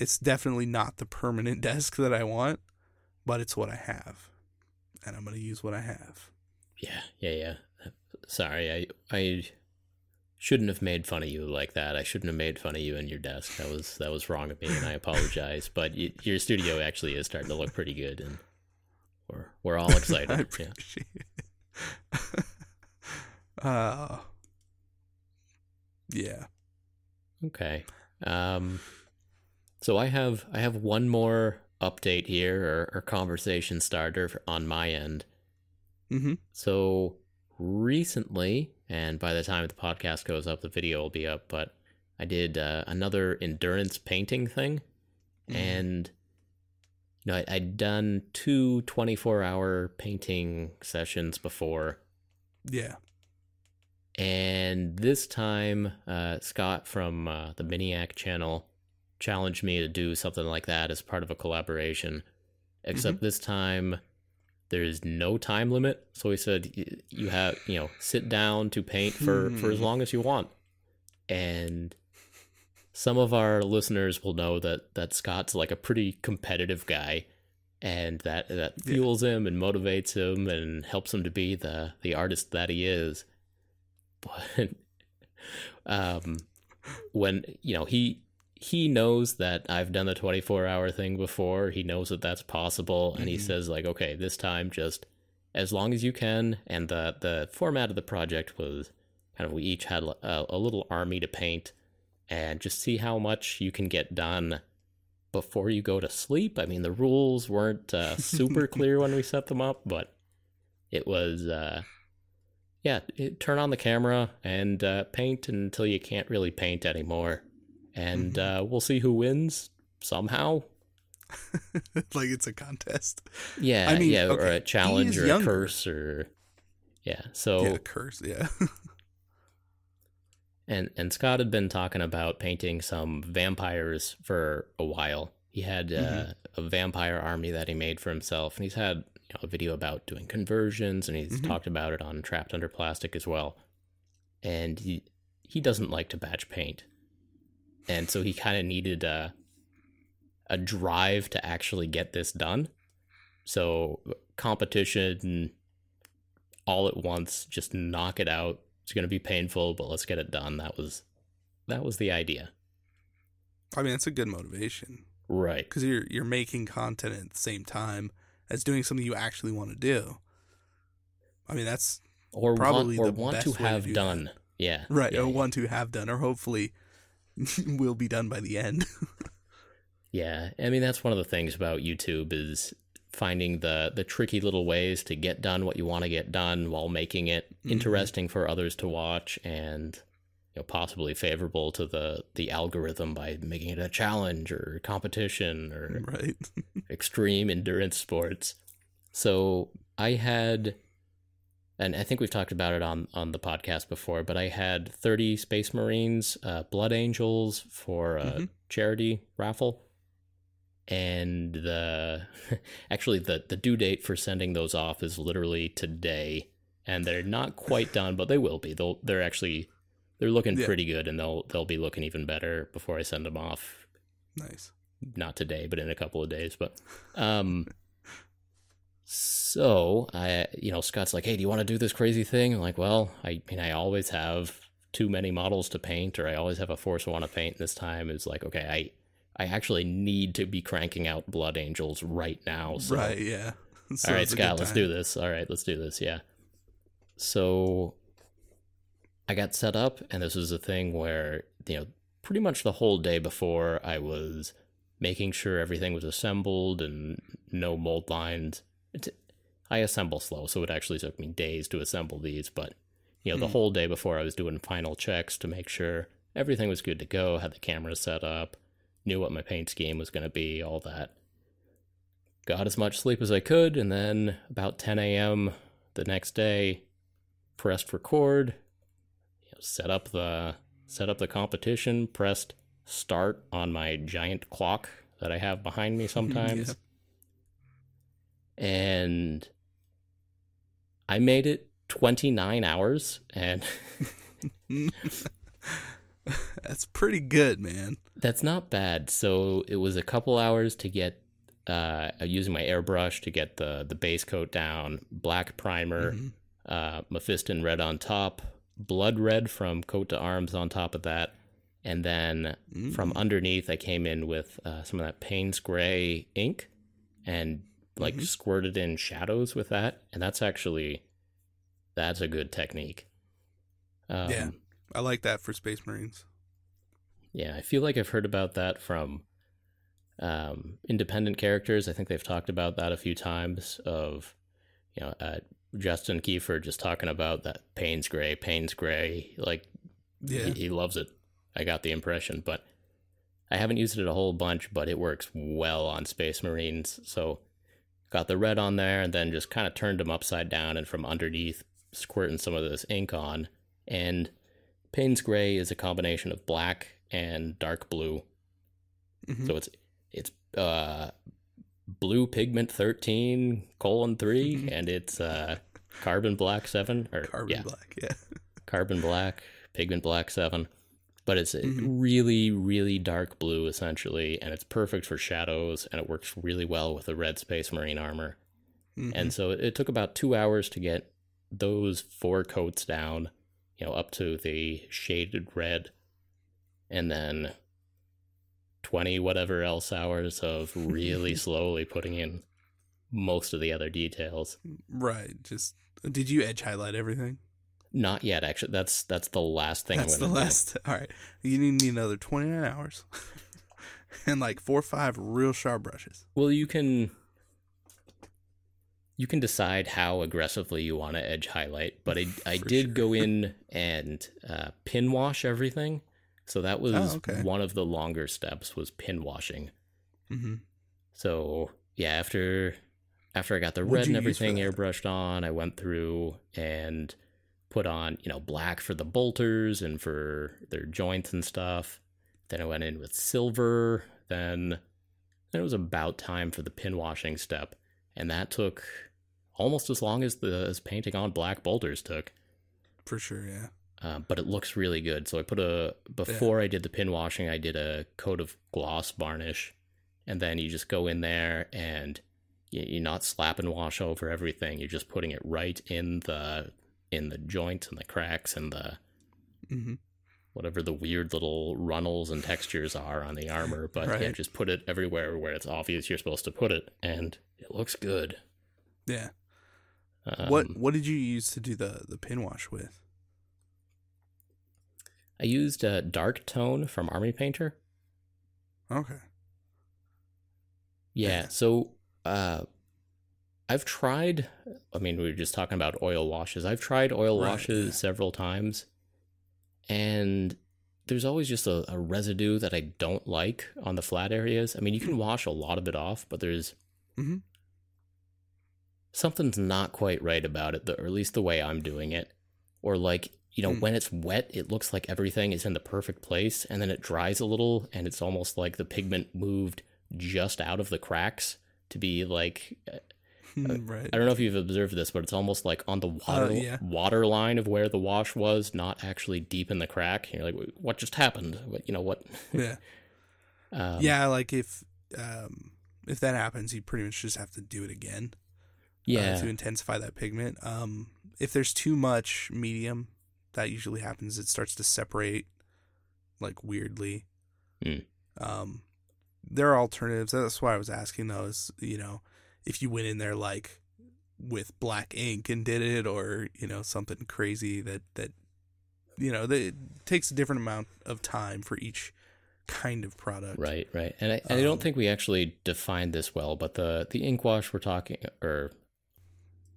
it's definitely not the permanent <laughs> desk that I want, but it's what I have, and I'm gonna use what I have. yeah yeah yeah sorry i i shouldn't have made fun of you like that i shouldn't have made fun of you and your desk that was that was wrong of me and i apologize but your studio actually is starting to look pretty good and we're we're all <laughs> excited I yeah. appreciate it. <laughs> uh, yeah. Okay. Um so I have I have one more update here or, or conversation starter on my end. Mm-hmm. So recently, and by the time the podcast goes up, the video will be up, but I did uh, another endurance painting thing. Mhm. And you know, I, I'd done two 24 hour painting sessions before. Yeah. And this time, uh, Scott from uh, the Miniac channel challenged me to do something like that as part of a collaboration. Except this time, there's no time limit. So he said you have, you know, sit down to paint for for as Hmm. long as you want. And some of our listeners will know that that Scott's like a pretty competitive guy and that that Yeah. fuels him and motivates him and helps him to be the the artist that he is <laughs> but um when you know he he knows that I've done the 24 hour thing before he knows that that's possible and he Mhm. says like okay this time just as long as you can and the the format of the project was kind of we each had a, a little army to paint and just see how much you can get done before you go to sleep. I mean, the rules weren't uh, super <laughs> clear when we set them up, but it was, uh, yeah, it, turn on the camera and uh, paint until you can't really paint anymore. And Mhm. uh, we'll see who wins somehow. <laughs> like it's a contest. Yeah, I mean, yeah, or a challenge or a curse or yeah. So Yeah, curse. Yeah. <laughs> and and Scott had been talking about painting some vampires for a while. He had uh, Mhm. a vampire army that he made for himself, and he's had you know, a video about doing conversions, and he's Mhm. talked about it on Trapped Under Plastic as well. And he he doesn't like to batch paint, and so he kind of needed a a drive to actually get this done. So competition all at once, just knock it out. It's going to be painful, but let's get it done. That was that was the idea. I mean, that's a good motivation Right. because you're you're making content at the same time as doing something you actually want to do. I mean, that's Or Probably want, or the want best to way to have do that. done. Yeah. right. Yeah, or yeah. one to have done, or hopefully <laughs> will be done by the end. <laughs> Yeah, I mean that's one of the things about YouTube is finding the the tricky little ways to get done what you want to get done while making it Mhm. interesting for others to watch and you know possibly favorable to the the algorithm by making it a challenge or competition or right. <laughs> extreme endurance sports. So I had, and I think we've talked about it on on the podcast before, but I had 30 Space Marines, uh, Blood Angels for a Mhm. charity raffle, and the <laughs> actually the the due date for sending those off is literally today, and they're not quite done, but they will be. They'll they're actually they're looking Yeah. pretty good, and they'll they'll be looking even better before I send them off Nice. not today, but in a couple of days. But um so I you know, Scott's like, Hey, do you want to do this crazy thing? I'm like, Well, I mean I always have too many models to paint or I always have a force I want to paint this time is like, okay, I I actually need to be cranking out Blood Angels right now. So right. Yeah. <laughs> So all right, it's a good Scott, let's do this. All right, let's do this. Yeah. So I got set up, and this was a thing where, you know, pretty much the whole day before I was making sure everything was assembled and no mold lines. I assemble slow, so it actually took me days to assemble these, but, you know, the Hmm. whole day before I was doing final checks to make sure everything was good to go, had the camera set up, knew what my paint scheme was going to be, all that got as much sleep as I could, and then about 10 a.m. the next day, pressed record, you know, set up the set up the competition, pressed start on my giant clock that I have behind me <laughs> sometimes, and I made it 29 hours, and <laughs> That's pretty good, man. That's not bad. So it was a couple hours to get uh using my airbrush to get the the base coat down, black primer, Mhm. uh Mephiston red on top, blood red from Coat d'Arms on top of that, and then from Mm. underneath I came in with uh, some of that Payne's gray ink and like Mhm. squirted in shadows with that, and that's actually that's a good technique. Um, Yeah. I like that for Space Marines. Yeah, I feel like I've heard about that from um, independent characters. I think they've talked about that a few times. Of you know, uh, Justin Kiefer just talking about that Payne's Gray, Payne's Gray. Like Yeah. he, he loves it. I got the impression, but I haven't used it a whole bunch. But it works well on Space Marines. So got the red on there, and then just kind of turned them upside down, and from underneath squirting some of this ink on. And Payne's Gray is a combination of black and dark blue. Mhm. So it's it's uh blue pigment 13 colon 3 Mhm. and it's uh carbon black 7 or Carbon yeah, black. Yeah. <laughs> carbon black, pigment black 7. But it's a Mhm. really really dark blue essentially and it's perfect for shadows and it works really well with the red space marine armor. Mhm. And so it, it took about 2 hours to get those four coats down, you know, up to the shaded red and then 20 whatever else hours of really <laughs> slowly putting in most of the other details. right. Just did you edge highlight everything? Not yet. Actually, that's that's the last thing. That's the do. last. All right, you need another twenty nine hours, <laughs> and like four or five real sharp brushes. Well, you can you can decide how aggressively you want to edge highlight, but I I did sure. go in and uh, pin wash everything. So that was Oh, okay. one of the longer steps was pin washing. Mm-hmm. So yeah, after after I got the What'd red and you use for everything airbrushed on, I went through and put on you know black for the bolters and for their joints and stuff. Then I went in with silver. Then then it was about time for the pin washing step, and that took almost as long as the as painting on black bolters took. For sure, yeah. Uh, but it looks really good. So I put a before I did the pin washing, I did a coat of gloss varnish, and then you just go in there and you're not slap and wash over everything. You're just putting it right in the in the joints and the cracks and the Mm-hmm. whatever the weird little runnels and textures are on the armor. But yeah, just put it everywhere where it's obvious you're supposed to put it, and it looks good. Yeah. Um, what What did you use to do the the pin wash with? I used a dark tone from Army Painter. Okay. Yeah. Yeah. So, uh, I've tried. I mean, we were just talking about oil washes. I've tried oil Right, washes several times, and there's always just a, a residue that I don't like on the flat areas. I mean, you can wash a lot of it off, but there's Mhm. something's not quite right about it, the, or at least the way I'm doing it. Or like, you know, Hmm. when it's wet, it looks like everything is in the perfect place, and then it dries a little, and it's almost like the pigment moved just out of the cracks to be like <laughs> <laughs> right. I don't know if you've observed this, but it's almost like on the water Uh, yeah. water line of where the wash was, not actually deep in the crack. You're like, what just happened? What you know what? Yeah. <laughs> Um, yeah. Like if um if that happens, you pretty much just have to do it again. uh, yeah, to intensify that pigment. Um, if there's too much medium, that usually happens. It starts to separate like weirdly. Hmm. Um, there are alternatives. That's why I was asking though. Is you know, if you went in there like with black ink and did it, or you know something crazy that that you know that it takes a different amount of time for each kind of product. right, right. And I, and I don't Um, think we actually defined this well, but the the ink wash we're talking or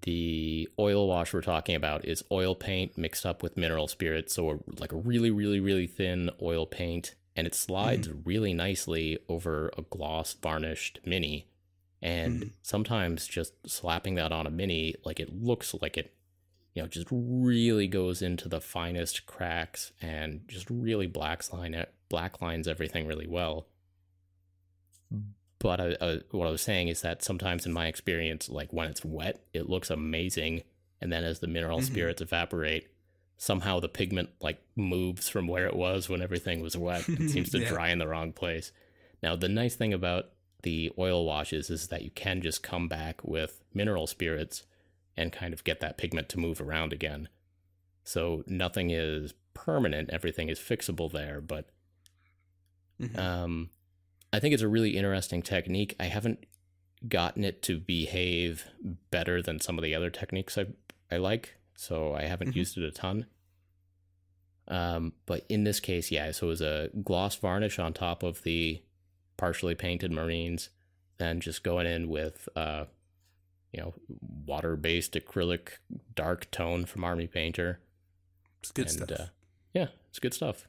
the oil wash we're talking about is oil paint mixed up with mineral spirits, so a, like a really, really, really thin oil paint, and it slides really nicely over a gloss varnished mini. And Mhm. sometimes just slapping that on a mini, like it looks like it, you know, just really goes into the finest cracks and just really blacks line it, black lines everything really well. But I, I, what I was saying is that sometimes in my experience, like when it's wet, it looks amazing, and then as the mineral Mhm. spirits evaporate, somehow the pigment like moves from where it was when everything was wet. It <laughs> seems to Yeah. dry in the wrong place. Now, the nice thing about the oil washes is that you can just come back with mineral spirits and kind of get that pigment to move around again. So nothing is permanent, everything is fixable there, but Mhm. um, I think it's a really interesting technique. I haven't gotten it to behave better than some of the other techniques I I like, so I haven't Mhm. used it a ton. Um, but in this case, yeah, so it was a gloss varnish on top of the partially painted marines, then just going in with uh, you know, water-based acrylic dark tone from Army Painter. it's good and, stuff. Uh, yeah, it's good stuff.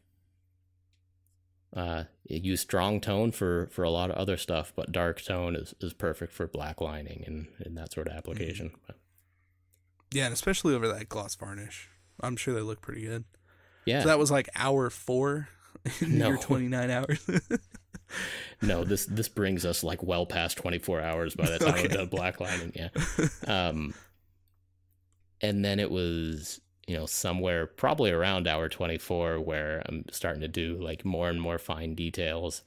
Uh, it used strong tone for for a lot of other stuff, but dark tone is, is perfect for black lining and, and that sort of application. Mm-hmm. But yeah, and especially over that gloss varnish. I'm sure they look pretty good. yeah, So that was like hour four in No. your 29 hours. <laughs> no, this this brings us like well past twenty four hours by the time Okay. we've done black lining. Yeah, um, and then it was you know somewhere probably around hour twenty four where I'm starting to do like more and more fine details.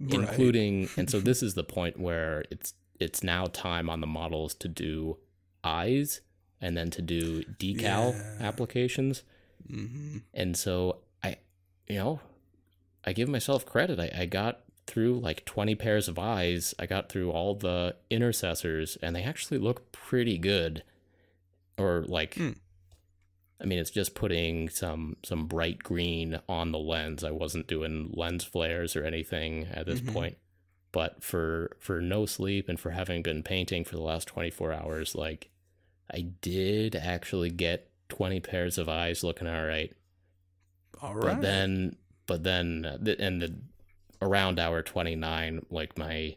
Right. including and so <laughs> this is the point where it's it's now time on the models to do eyes and then to do decal Yeah. applications hmm and so i you know i give myself credit I, I got through like 20 pairs of eyes i got through all the intercessors and they actually look pretty good or like Hmm. I mean, it's just putting some some bright green on the lens. I wasn't doing lens flares or anything at this Mhm. point. But for for no sleep and for having been painting for the last 24 hours, like I did actually get 20 pairs of eyes looking all right. All right. But then but then uh, the, and the around hour 29 like my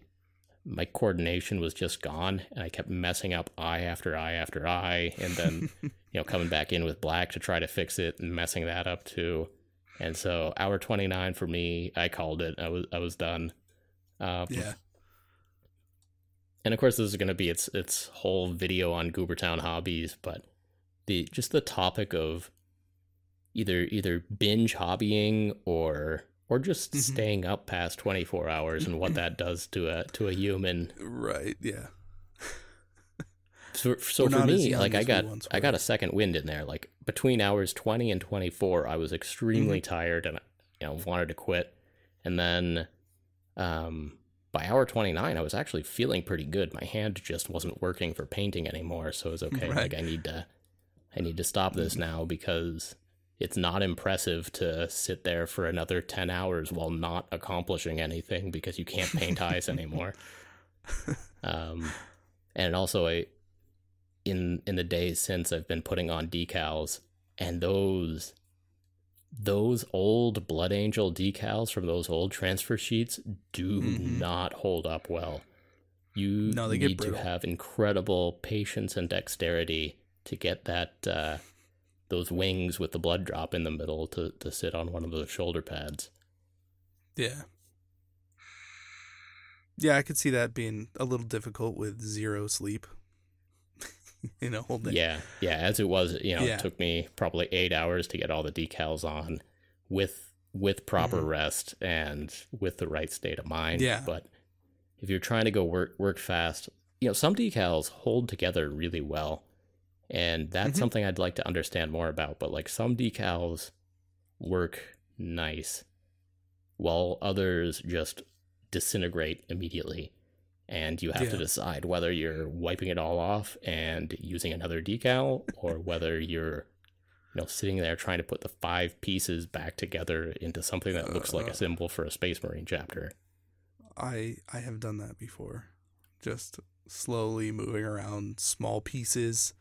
my coordination was just gone and I kept messing up eye after eye after eye and then <laughs> you know, coming back in with black to try to fix it and messing that up too. And so hour 29 for me, I called it. I was I was done. Um, yeah. And of course this is going to be its its whole video on Goobertown hobbies, but the just the topic of either either binge hobbying or or just Mhm. staying up past 24 hours and what that does to a to a human Right. Yeah. So, so for me, like I got I got a second wind in there. Like between hours twenty and twenty four, I was extremely Mm-hmm. tired and you know wanted to quit. And then, um, by hour twenty nine, I was actually feeling pretty good. My hand just wasn't working for painting anymore, so it was okay. Right. Like I need to, I need to stop this now because it's not impressive to sit there for another ten hours while not accomplishing anything because you can't paint eyes anymore. <laughs> Um, and also I in in the days since I've been putting on decals and those those old Blood Angel decals from those old transfer sheets do Mhm. not hold up well. You No, need to have incredible patience and dexterity to get that uh, those wings with the blood drop in the middle to, to sit on one of those shoulder pads. Yeah. Yeah, I could see that being a little difficult with zero sleep. <laughs> you know, whole day. Yeah, yeah. As it was, you know, Yeah. it took me probably eight hours to get all the decals on with with proper Mhm. rest and with the right state of mind. Yeah. But if you're trying to go work work fast, you know, some decals hold together really well, and that's Mhm. something I'd like to understand more about. But like some decals work nice, while others just disintegrate immediately and you have to decide whether you're wiping it all off and using another decal or <laughs> whether you're you know sitting there trying to put the five pieces back together into something that looks like Uh. a symbol for a space marine chapter I I have done that before. Just slowly moving around small pieces,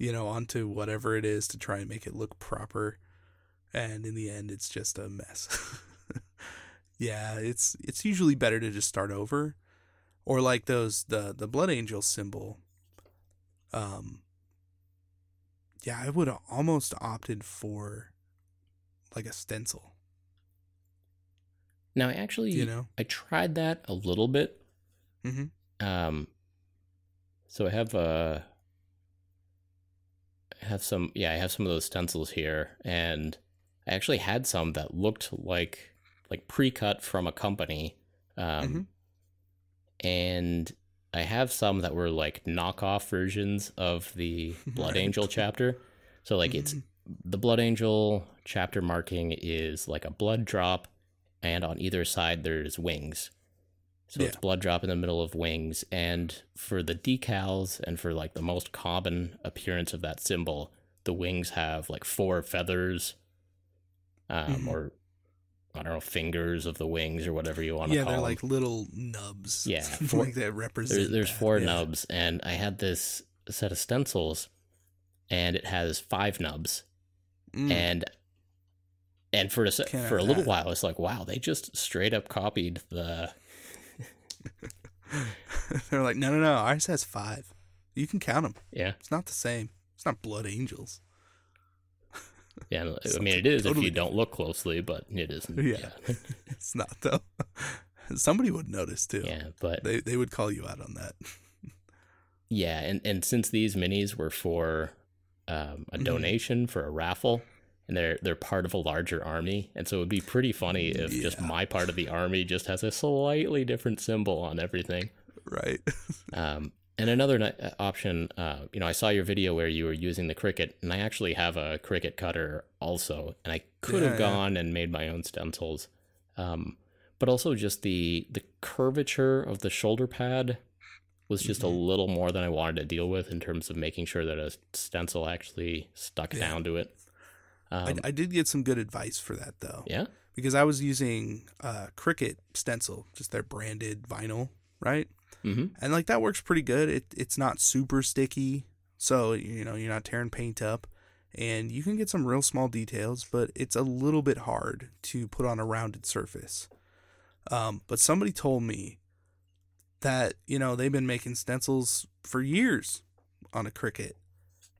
you know, onto whatever it is to try and make it look proper. And in the end it's just a mess. <laughs> yeah, it's it's usually better to just start over. Or like those the the blood angel symbol. Um yeah, I would have almost opted for like a stencil, now I actually you know? i tried that a little bit Mhm. um so i have uh I have some yeah i have some of those stencils here and i actually had some that looked like like pre-cut from a company um Mhm. and i have some that were like knockoff versions of the <laughs> blood Right. angel chapter so like it's Mhm. the blood angel chapter marking is like a blood drop and on either side there's wings so it's blood drop in the middle of wings and for the decals and for like the most common appearance of that symbol the wings have like four feathers um Mhm. or i don't know fingers of the wings or whatever you want to yeah, call they're like little nubs. Yeah, <laughs> four- like that represent. there's, there's four yeah. nubs and i had this set of stencils and it has five nubs Mm. and and for a Can't for a little that. while it's like wow they just straight up copied the <laughs> they're like, no, no, no. Ours has five. You can count them. yeah It's not the same. It's not blood angels. yeah i mean it is totally if you don't look closely but it isn't Yeah. <laughs> It's not though. <laughs> Somebody would notice too. yeah but They they would call you out on that. yeah and and since these minis were for um, a Mhm. donation for a raffle and they're they're part of a larger army and so it would be pretty funny if just my part of the army just has a slightly different symbol on everything Right. <laughs> Um, and another ni- uh, option, uh, you know, I saw your video where you were using the Cricut, and I actually have a Cricut cutter also, and I could Yeah, have yeah. gone and made my own stencils, um, but also just the the curvature of the shoulder pad was just Mhm. a little more than I wanted to deal with in terms of making sure that a stencil actually stuck Yeah. down to it. Um, I, I did get some good advice for that though, yeah. because I was using uh, Cricut stencil, just their branded vinyl, right? hmm and like that works pretty good. It it's not super sticky, so you know you're not tearing paint up, and you can get some real small details, but it's a little bit hard to put on a rounded surface. Um, but somebody told me that you know they've been making stencils for years on a Cricut,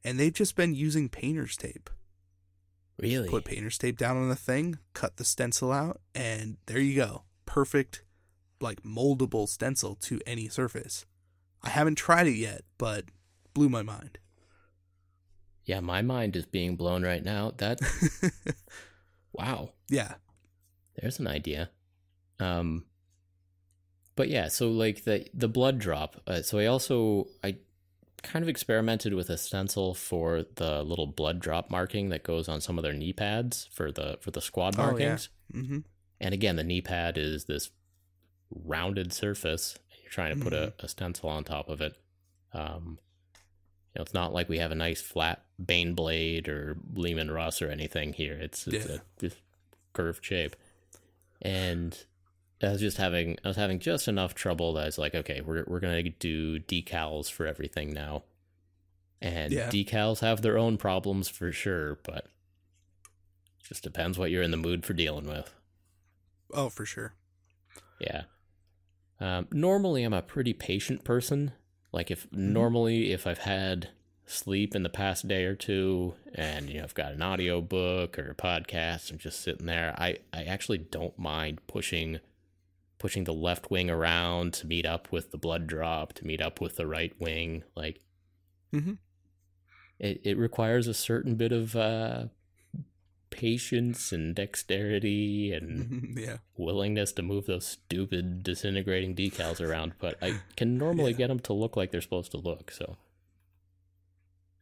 and they've just been using painter's tape. Really? Put painter's tape down on the thing, cut the stencil out, and there you go. Perfect, like moldable stencil to any surface. I haven't tried it yet, but blew my mind. yeah, my mind is being blown right now. That <laughs> wow. yeah. There's an idea. Um but yeah, so like the the blood drop. Uh, so I also I kind of experimented with a stencil for the little blood drop marking that goes on some of their knee pads for the for the squad Oh, yeah. markings. Mm-hmm. And again, the knee pad is this rounded surface. You're trying to put a, Mm-hmm. a stencil on top of it. Um, you know, it's not like we have a nice flat Baneblade or Leman Russ or anything here. It's it's Yeah. a curved shape. And I was just having I was having just enough trouble that I was like, okay, we're we're gonna do decals for everything now. And Yeah. decals have their own problems for sure, but just depends what you're in the mood for dealing with. Oh, for sure. Yeah. Um, normally, I'm a pretty patient person. Like, if Mm-hmm. normally, if I've had sleep in the past day or two, and you know, I've got an audio book or a podcast, I'm just sitting there. I I actually don't mind pushing pushing the left wing around to meet up with the blood drop, to meet up with the right wing. Like, Mhm. it it requires a certain bit of uh, patience and dexterity and <laughs> yeah. willingness to move those stupid disintegrating decals around, but I can <laughs> normally Yeah. get them to look like they're supposed to look. So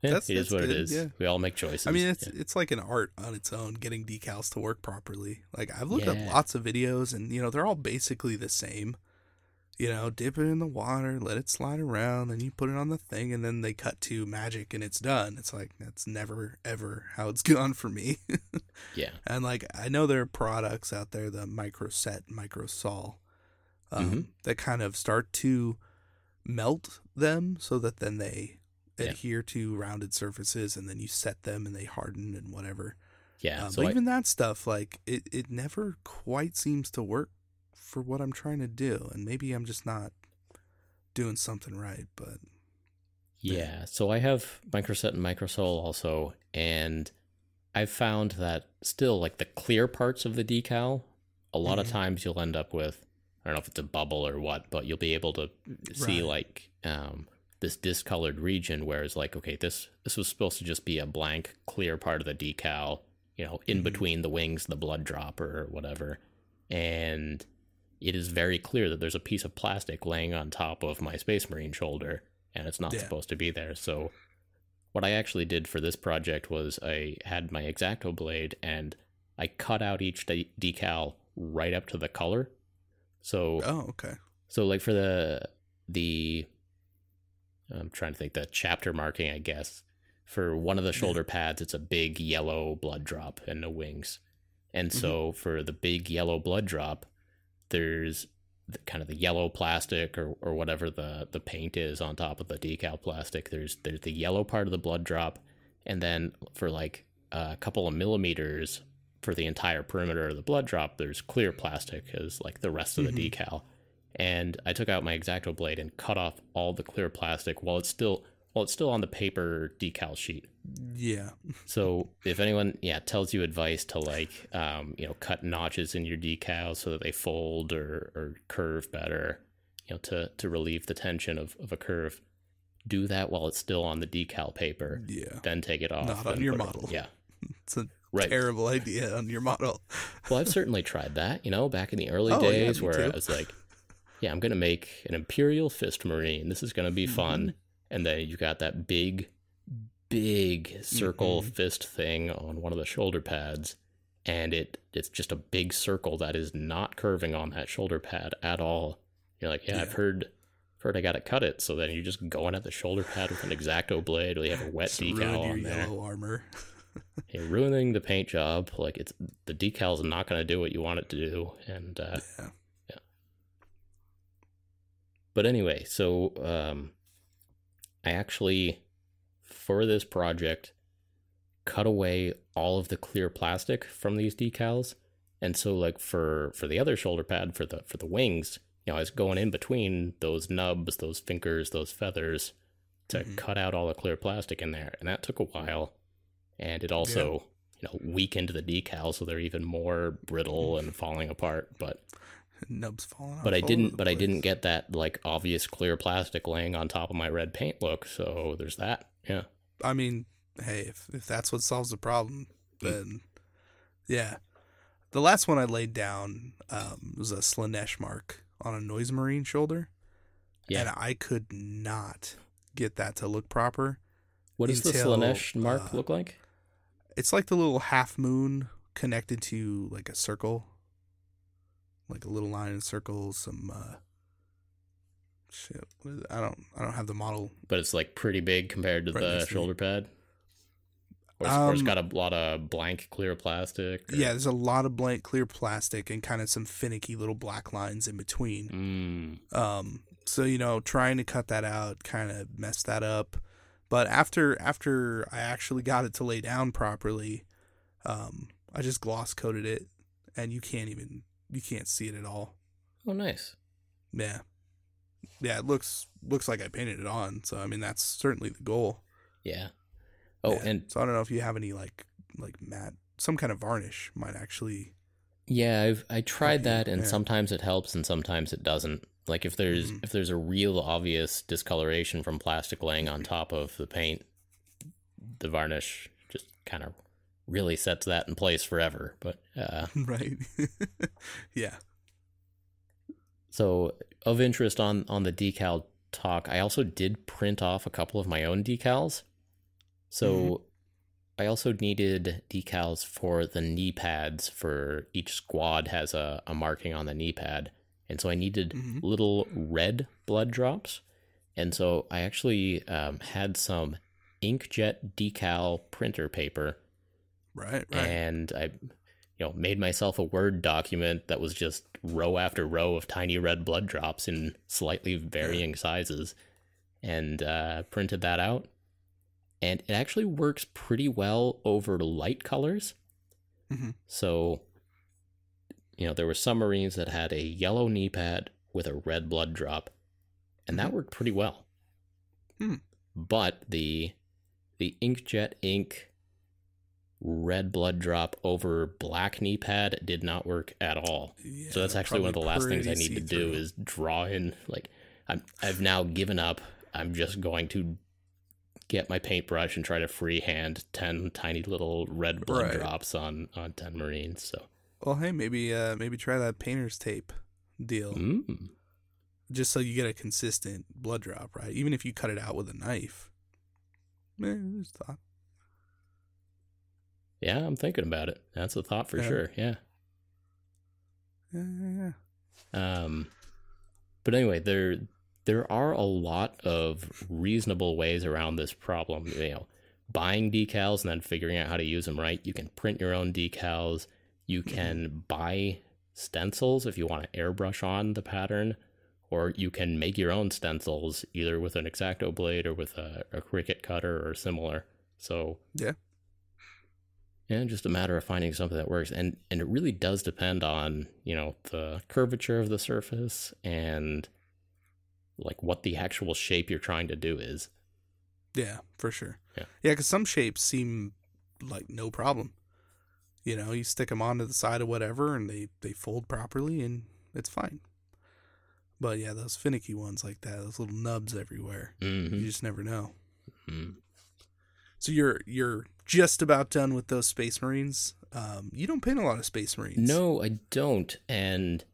Eh, That's- it is that's what it good, is. yeah. We all make choices. I mean, it's Yeah. it's like an art on its own, getting decals to work properly. Like I've looked Yeah. at lots of videos, and you know they're all basically the same. You know, dip it in the water, let it slide around, then you put it on the thing, and then they cut to magic, and it's done. It's like that's never ever how it's <laughs> gone for me. yeah, and like I know there are products out there, the Microset, Microsol, um, Mhm. that kind of start to melt them so that then they Yeah. adhere to rounded surfaces, and then you set them and they harden and whatever. yeah. Um, so but I, even that stuff, like it, it never quite seems to work for what I'm trying to do, and maybe I'm just not doing something right. But yeah, so I have Microset and Microsol also, and I've found that still like the clear parts of the decal, a lot of Mhm. times you'll end up with I don't know if it's a bubble or what, but you'll be able to see Right. like um, this discolored region where it's like, okay, this this was supposed to just be a blank clear part of the decal, you know, in Mhm. between the wings, the blood dropper or whatever, and it is very clear that there's a piece of plastic laying on top of my Space Marine shoulder, and it's not Yeah. supposed to be there. So, what I actually did for this project was I had my Exacto blade and I cut out each de- decal right up to the color. So, oh, okay, so like for the the I'm trying to think the chapter marking, I guess. For one of the shoulder pads, it's a big yellow blood drop and no wings. And so for the big yellow blood drop, there's the, kind of the yellow plastic or, or whatever the, the paint is on top of the decal plastic. There's there's the yellow part of the blood drop, and then for like a couple of millimeters for the entire perimeter of the blood drop, there's clear plastic as like the rest of the Mhm. decal. And I took out my exacto blade and cut off all the clear plastic while it's still while it's still on the paper decal sheet. yeah, So if anyone, yeah, tells you advice to like, um, you know, cut notches in your decals so that they fold or, or curve better, you know, to to relieve the tension of, of a curve, do that while it's still on the decal paper. yeah. Then take it off. Not on your put it- model. yeah, <laughs> It's a right. terrible idea on your model. Well, I've certainly tried that. You know, back in the early Oh, days me where too. I was like, yeah, I'm gonna make an Imperial Fist Marine. This is gonna be fun. Mm-hmm. And then you got that big, big circle Mhm. fist thing on one of the shoulder pads, and it it's just a big circle that is not curving on that shoulder pad at all. You're like, yeah, I've heard heard I gotta cut it, so then you're just going at the shoulder pad with an exacto blade, or you have a wet Just decal on your there. yellow armor. <laughs> You're ruining the paint job. Like it's the decal's not gonna do what you want it to do, and uh, Yeah. But anyway, so um, I actually, for this project, cut away all of the clear plastic from these decals, and so like for for the other shoulder pad for the for the wings, you know, I was going in between those nubs, those fingers, those feathers to Mhm. cut out all the clear plastic in there, and that took a while, and it also. You know, weakened the decals so they're even more brittle and falling apart. But Nubs falling off. but I didn't but I didn't get that like obvious clear plastic laying on top of my red paint look. So there's that. Yeah. I mean, hey, if if that's what solves the problem, then yeah. The last one I laid down um, was a Slaanesh mark on a Noise Marine shoulder, Yeah. and I could not get that to look proper. What does the Slaanesh mark uh, look like? It's like the little half moon connected to like a circle, like a little line and circles, Some uh, shit. What is it? I don't. I don't have the model. But it's like pretty big compared to right the next to shoulder pad. Or it's, or it's Um, got a lot of blank clear plastic. or- Yeah, there's a lot of blank clear plastic and kind of some finicky little black lines in between. Mm. Um, so you know, trying to cut that out kind of messed that up. But after after I actually got it to lay down properly, um, I just gloss coated it, and you can't even you can't see it at all. Oh, nice. Yeah, yeah, it looks looks like I painted it on. So I mean, that's certainly the goal. Yeah. Oh, Yeah. and so I don't know if you have any like like matte, some kind of varnish might actually. Yeah, I've I tried that and yeah. sometimes it helps and sometimes it doesn't. Like if there's Mhm. if there's a real obvious discoloration from plastic laying on top of the paint, the varnish just kind of really sets that in place forever. But uh <laughs> right. <laughs> yeah. so of interest on on the decal talk, I also did print off a couple of my own decals. So Mhm. I also needed decals for the knee pads for each squad has a, a marking on the knee pad. And so I needed Mhm. little red blood drops. And so I actually um, had some inkjet decal printer paper Right. Right. and I you know made myself a word document that was just row after row of tiny red blood drops in slightly varying sizes and uh, printed that out and it actually works pretty well over light colors Mhm. so you know there were some marines that had a yellow knee pad with a red blood drop and that worked pretty well Hmm. but the the inkjet ink red blood drop over black knee pad did not work at all. Yeah, so that's actually one of the last things I need to do is draw in like I'm I've now given up. I'm just going to get my paintbrush and try to freehand 10 tiny little red blood Right. drops on on 10 marines. So, Well, hey, maybe uh maybe try that painter's tape deal. mm, Just so you get a consistent blood drop, right? Even if you cut it out with a knife. Eh, thought. Yeah, I'm thinking about it. That's a thought for Yeah. sure. Yeah. Yeah. Um, but anyway, there there are a lot of reasonable ways around this problem. You know, buying decals and then figuring out how to use them right. You can print your own decals. You can buy stencils if you want to airbrush on the pattern, or you can make your own stencils either with an exacto blade or with a, a cricut cutter or similar. So Yeah. Yeah, just a matter of finding something that works, and and it really does depend on you know the curvature of the surface and like what the actual shape you're trying to do is. Yeah, for sure. Yeah. Yeah, because some shapes seem like no problem. You know, you stick them onto the side of whatever, and they they fold properly, and it's fine. But yeah, those finicky ones like that, those little nubs everywhere, hmm you just never know. hmm So you're you're just about done with those Space Marines. Um, you don't paint a lot of Space Marines. No, I don't, and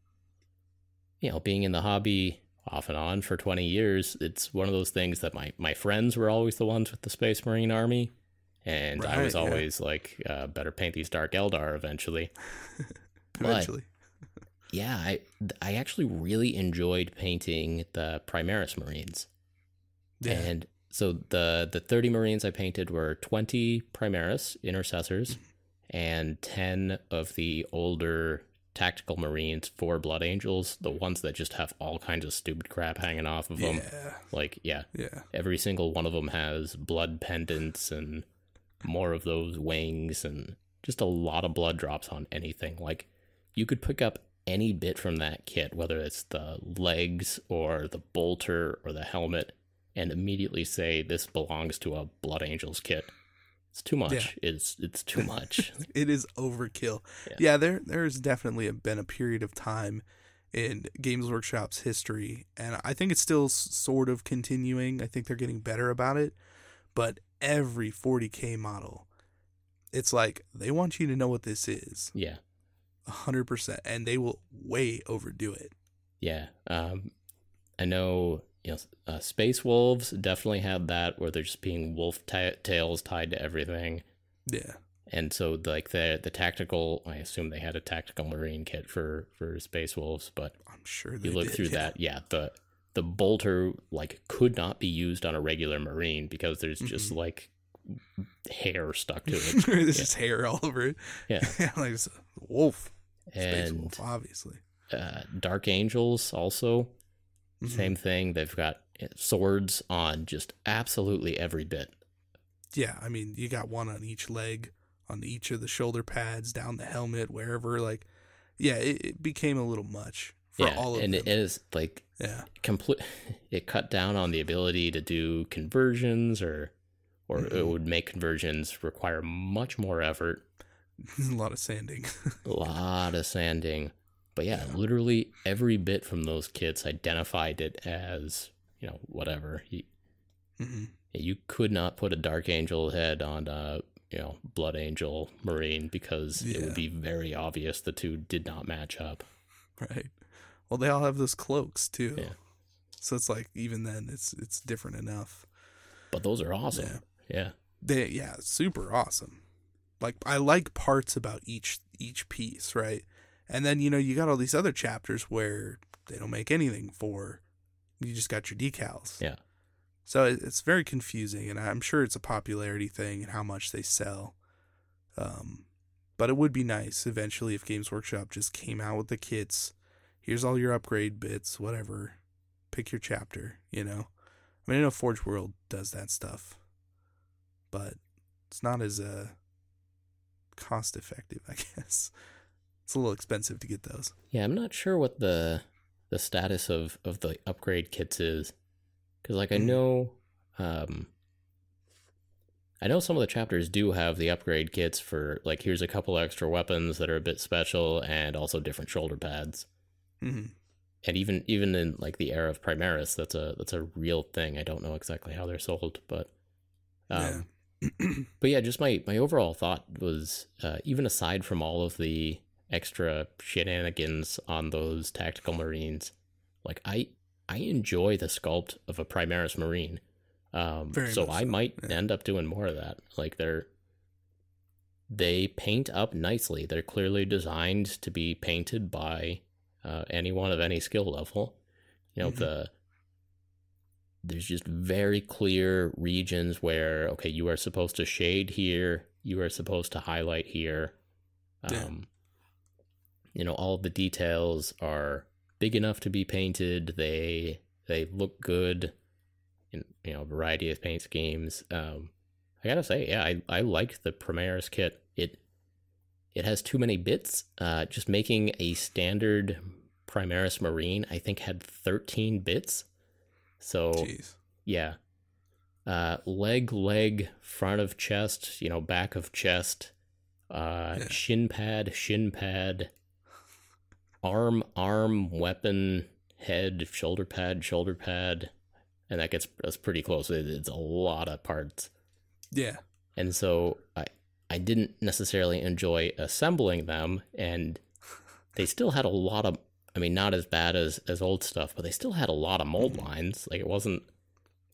you know, being in the hobby off and on for 20 years, it's one of those things that my my friends were always the ones with the Space Marine Army. And I was Right, yeah. always like, uh, better paint these Dark Eldar eventually. <laughs> but- eventually. Yeah, I I actually really enjoyed painting the Primaris Marines. Yeah. And so the the 30 Marines I painted were 20 Primaris intercessors and 10 of the older tactical Marines, four Blood Angels, the ones that just have all kinds of stupid crap hanging off of them. yeah. Like, yeah, Yeah. every single one of them has blood pendants and more of those wings and just a lot of blood drops on anything. Like you could pick up any bit from that kit, whether it's the legs or the bolter or the helmet, and immediately say this belongs to a Blood Angels kit. It's too much. Yeah. It's it's too <laughs> much. <laughs> it is overkill. Yeah. Yeah, there there's definitely been a period of time in Games Workshop's history, and I think it's still sort of continuing. I think they're getting better about it, but every 40k model, it's like they want you to know what this is, yeah. hundred percent, and they will way overdo it. Yeah. Um, I know, you know, uh, Space Wolves definitely had that where they're just being wolf ta tails tied to everything. Yeah, And so, like the the tactical, I assume they had a tactical marine kit for for Space Wolves, but I'm sure they you look did, through yeah. that, yeah, the the bolter like could not be used on a regular marine because there's just Mm-mm. like hair stuck to <laughs> it. There's Yeah. just hair all over it. Yeah. <laughs> like wolf, space and wolf, obviously. uh, Dark Angels also Mhm. same thing. They've got eh, swords on just absolutely every bit. Yeah, I mean, you got one on each leg, on each of the shoulder pads, down the helmet, wherever. Like, yeah, it, it became a little much for yeah, all of them. and them. it is like yeah, complete. <laughs> It cut down on the ability to do conversions, or or it Mhm. would make conversions require much more effort, <laughs> a lot of sanding. <laughs> a lot of sanding. But yeah, Yeah. literally every bit from those kits identified it as you know whatever. You, hmm you could not put a Dark Angel head on a you know Blood Angel Marine because it would be very obvious the two did not match up. Right. Well, they all have those cloaks too. Yeah. So it's like even then, it's it's different enough. But those are awesome. Yeah. Yeah. They yeah, super awesome. Like I like parts about each each piece, right? And then you know you got all these other chapters where they don't make anything for. You just got your decals. Yeah. So it's very confusing, and I'm sure it's a popularity thing and how much they sell. Um, but it would be nice eventually if Games Workshop just came out with the kits. Here's all your upgrade bits, whatever. Pick your chapter, you know. I mean, I know Forge World does that stuff, but it's not as uh cost effective, <laughs> I guess. It's a little expensive to get those. Yeah, I'm not sure what the the status of of the upgrade kits is cuz like I Mhm. know um I know some of the chapters do have the upgrade kits for like here's a couple extra weapons that are a bit special and also different shoulder pads. hmm And even even in like the era of Primaris, that's a that's a real thing. I don't know exactly how they're sold, but um yeah. <clears throat> but yeah, just my my overall thought was uh, even aside from all of the extra shenanigans on those tactical marines, like I I enjoy the sculpt of a Primaris marine. Um, so I so, might yeah. end up doing more of that. Like they're they paint up nicely. They're clearly designed to be painted by uh, anyone of any skill level. You know Mhm. the there's just very clear regions where okay you are supposed to shade here you are supposed to highlight here Yeah. um you know all the details are big enough to be painted they they look good in you know a variety of paint schemes um i gotta say yeah i i like the primaris kit it it has too many bits uh just making a standard primaris marine i think had 13 bits so Jeez. yeah. Uh, leg, leg, front of chest, you know, back of chest, uh, Yeah. shin pad, shin pad, arm, arm, weapon, head, shoulder pad, shoulder pad, and that gets that's pretty close. It, it's a lot of parts, Yeah. and so I I didn't necessarily enjoy assembling them, and they still had a lot of. I mean, not as bad as as old stuff, but they still had a lot of mold Mhm. lines. Like it wasn't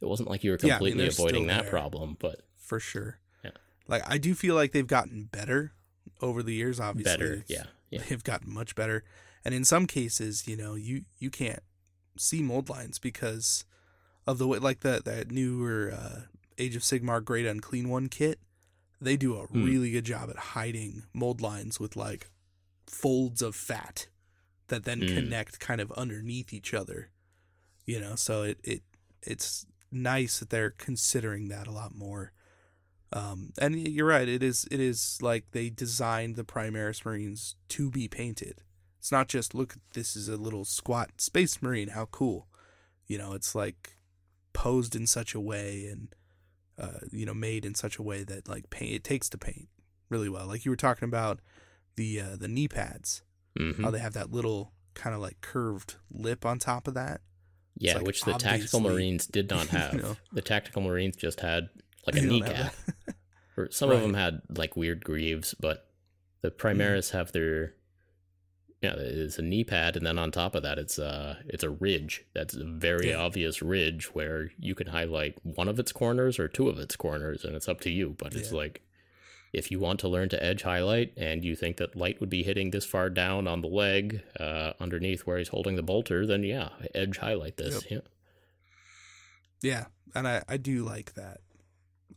it wasn't like you were Yeah, I mean, completely avoiding that there. problem, but for sure. Yeah. Like I do feel like they've gotten better over the years. Obviously, better. Yeah, Yeah. They've gotten much better. And in some cases, you know, you you can't see mold lines because of the way like the that newer uh, Age of Sigmar Great Unclean One kit. They do a Hmm. really good job at hiding mold lines with like folds of fat that then Mm. connect kind of underneath each other. You know, so it, it it's nice that they're considering that a lot more. Um, and you're right. It is. It is like they designed the Primaris Marines to be painted. It's not just look. This is a little squat Space Marine. How cool, you know. It's like posed in such a way and uh, you know made in such a way that like paint. It takes to paint really well. Like you were talking about the uh, the knee pads. hmm How they have that little kind of like curved lip on top of that. Yeah, like, which the tactical marines did not <laughs> you have. know. The tactical marines just had like <laughs> a They don't have kneecap. <laughs> Or some of them had like weird greaves, but the Primaris have their yeah, it's a knee pad, and then on top of that, it's a it's a ridge. That's a very Yeah. obvious ridge where you can highlight one of its corners or two of its corners, and it's up to you. But it's Yeah. like if you want to learn to edge highlight, and you think that light would be hitting this far down on the leg, uh, underneath where he's holding the bolter, then yeah, edge highlight this. Yeah. Yeah, and I I do like that.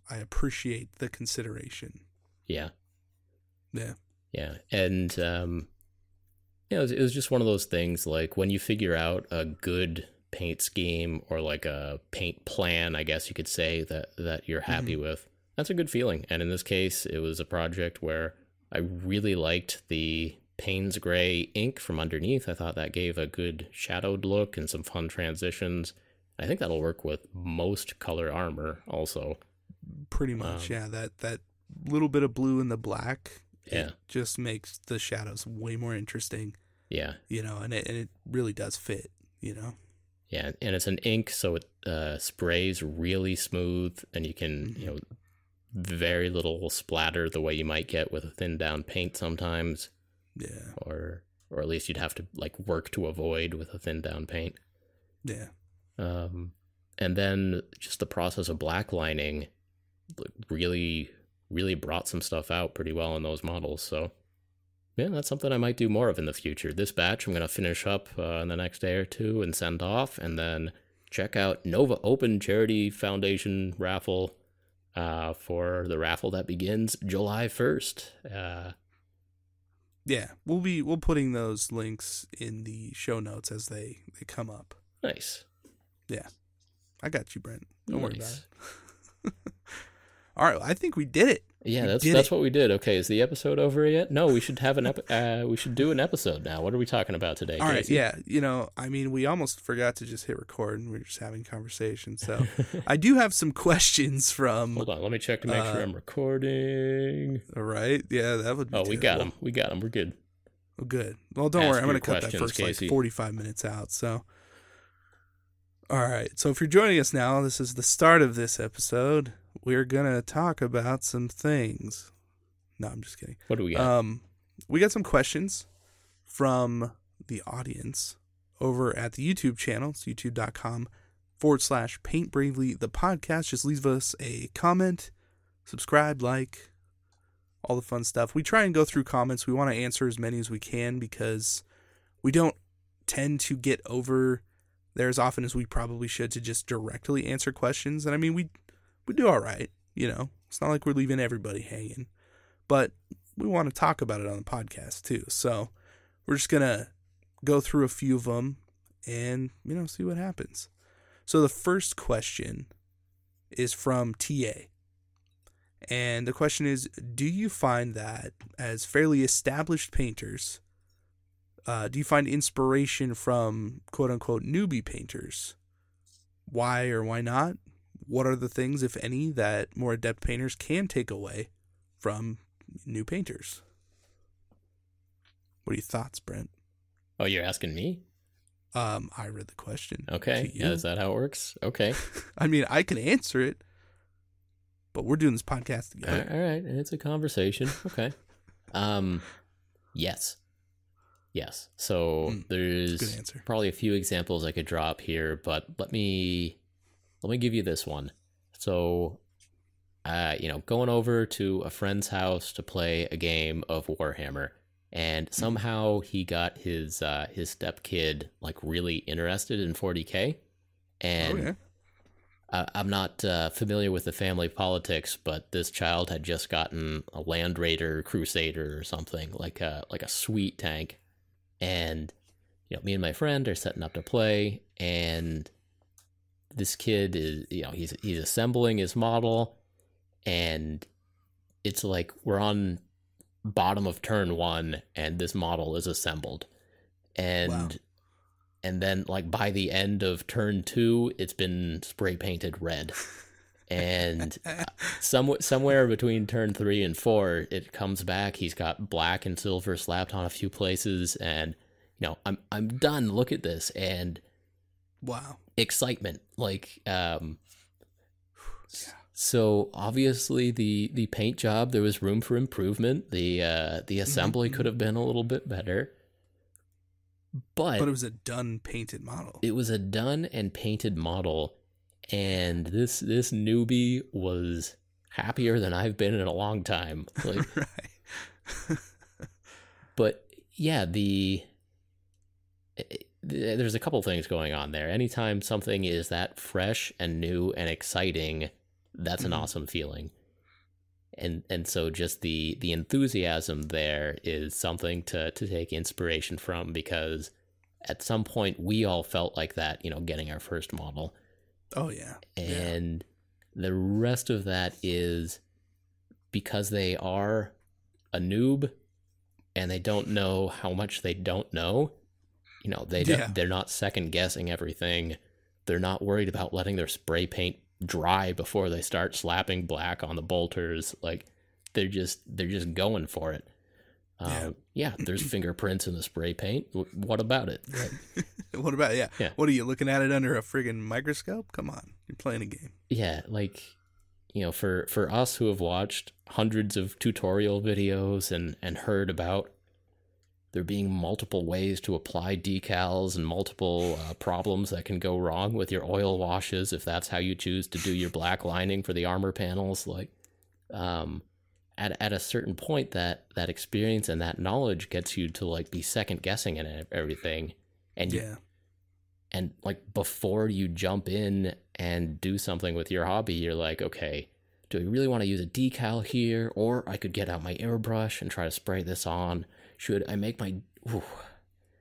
I appreciate the consideration. Yeah. Yeah. Yeah, and um, yeah, it was, it was just one of those things. Like when you figure out a good paint scheme or like a paint plan, I guess you could say that that you're happy with. That's a good feeling. And in this case, it was a project where I really liked the Payne's Gray ink from underneath. I thought that gave a good shadowed look and some fun transitions. I think that'll work with most color armor also. Pretty much, Um, yeah. That that little bit of blue in the black, it Yeah. just makes the shadows way more interesting. Yeah. You know, and it and it really does fit. You know, Yeah, and it's an ink, so it uh, sprays really smooth, and you can, you know, very little splatter the way you might get with a thin down paint sometimes, yeah, or or at least you'd have to like work to avoid with a thin down paint. yeah, Um, and then just the process of blacklining like, really, really brought some stuff out pretty well in those models. So, yeah, that's something I might do more of in the future. This batch I'm going to finish up uh, in the next day or two and send off, and then check out Nova Open Charity Foundation raffle uh, for the raffle that begins July 1st. Uh, yeah. We'll be we'll putting those links in the show notes as they they come up. nice. Yeah, I got you, Brent. Don't worry about it. <laughs> All right, I think we did it. Yeah, We that's that's it. what we did. Okay, is the episode over yet? No, we should have an ep- uh, we should do an episode now. What are we talking about today? All right, Casey? yeah. You know, I mean, we almost forgot to just hit record, and we are just having conversation. So <laughs> I do have some questions from. Hold on, let me check to make Uh, sure I'm recording. All right, yeah, that would. Be Oh, we got terrible. them. We got them. We're good. Oh, good. Well, don't Ask worry. I'm going to cut that first Casey. like 45 minutes out. So, all right. So, if you're joining us now, this is the start of this episode. We're going to talk about some things. No, I'm just kidding. What do we got? Um, we got some questions from the audience over at the YouTube channel. It's youtube.com forward slash paint bravely the podcast. Just leave us a comment, subscribe, like, all the fun stuff. We try and go through comments. We want to answer as many as we can because we don't tend to get over there as often as we probably should to just directly answer questions. And I mean, we we do all right, you know. It's not like we're leaving everybody hanging, but we want to talk about it on the podcast too. So we're just gonna go through a few of them and you know see what happens. So the first question is from TA. And the question is Do you find that as fairly established painters, uh, do you find inspiration from quote unquote newbie painters? Why or why not? What are the things, if any, that more adept painters can take away from new painters? What are your thoughts, Brent? oh, you're asking me? Um, I read the question. Okay. Yeah, is that how it works? Okay. <laughs> I mean, I can answer it, but we're doing this podcast together. all right. And it's a conversation. Okay. Um, yes. Yes. So Mm, there's probably a few examples I could drop here, but let me let me give you this one. So, uh, you know, going over to a friend's house to play a game of Warhammer, and somehow he got his uh, his stepkid like really interested in 40k, and Okay. I, I'm not uh, familiar with the family politics, but this child had just gotten a Land Raider Crusader or something like a like a sweet tank, and you know me and my friend are setting up to play, and this kid is you know he's he's assembling his model, and it's like we're on bottom of turn one, and this model is assembled, and Wow. and then like by the end of turn two, it's been spray painted red, and <laughs> some somewhere between turn three and four, it comes back. He's got black and silver slapped on a few places, and you know I'm I'm done. Look at this and wow. Excitement like um Yeah. so obviously the the paint job there was room for improvement the uh the assembly could have been a little bit better but, But it was a done painted model. it was a done and painted model and this this newbie was happier than I've been in a long time <laughs> like right. <laughs> but yeah the it- there's a couple things going on there anytime something is that fresh and new and exciting that's an Mhm. awesome feeling and and so just the the enthusiasm there is something to to take inspiration from because at some point we all felt like that you know getting our first model Oh yeah. Yeah. and the rest of that is because they are a noob and they don't know how much they don't know you know they yeah. they're not second guessing everything they're not worried about letting their spray paint dry before they start slapping black on the bolters like they're just they're just going for it Yeah. uh, yeah there's <clears throat> fingerprints in the spray paint what about it Like, <laughs> what about yeah. Yeah. What are you looking at it under a friggin' microscope? Come on, you're playing a game. yeah like you know for for us who have watched hundreds of tutorial videos and and heard about there being multiple ways to apply decals and multiple uh, problems that can go wrong with your oil washes if that's how you choose to do your black lining for the armor panels like um at at a certain point that that experience and that knowledge gets you to like be second guessing and everything and you Yeah. and like before you jump in and do something with your hobby you're like okay do i really want to use a decal here or i could get out my airbrush and try to spray this on should i make my ooh,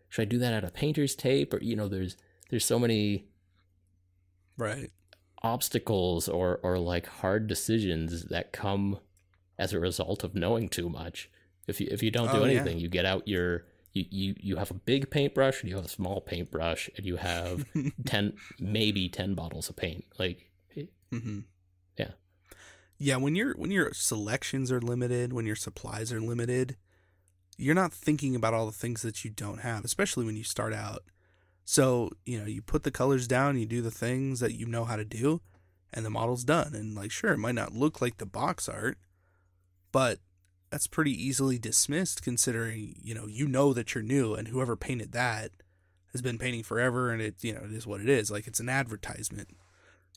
should i do that out of painter's tape or you know there's there's so many Right. obstacles or or like hard decisions that come as a result of knowing too much if you if you don't do Oh, yeah. anything you get out your you, you you have a big paintbrush and you have a small paintbrush and you have <laughs> 10 maybe 10 bottles of paint like mm-hmm. Yeah. Yeah, when your when your selections are limited, when your supplies are limited, you're not thinking about all the things that you don't have, especially when you start out. So, you know, you put the colors down, you do the things that you know how to do, and the model's done. And like sure, it might not look like the box art, but that's pretty easily dismissed considering, you know, you know that you're new and whoever painted that has been painting forever and it, you know, it is what it is. Like it's an advertisement.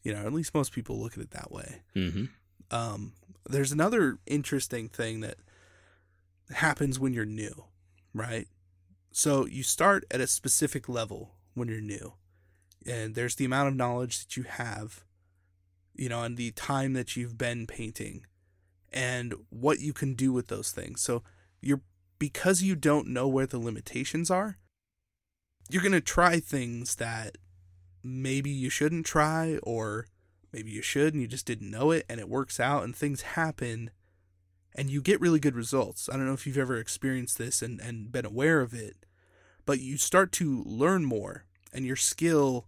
You know, at least most people look at it that way. hmm Um, there's another interesting thing that happens when you're new, right? So you start at a specific level when you're new, and there's the amount of knowledge that you have, you know, and the time that you've been painting, and what you can do with those things. So you're because you don't know where the limitations are, you're gonna try things that maybe you shouldn't try or maybe you should and you just didn't know it and it works out and things happen and you get really good results. I don't know if you've ever experienced this and, and been aware of it, but you start to learn more and your skill,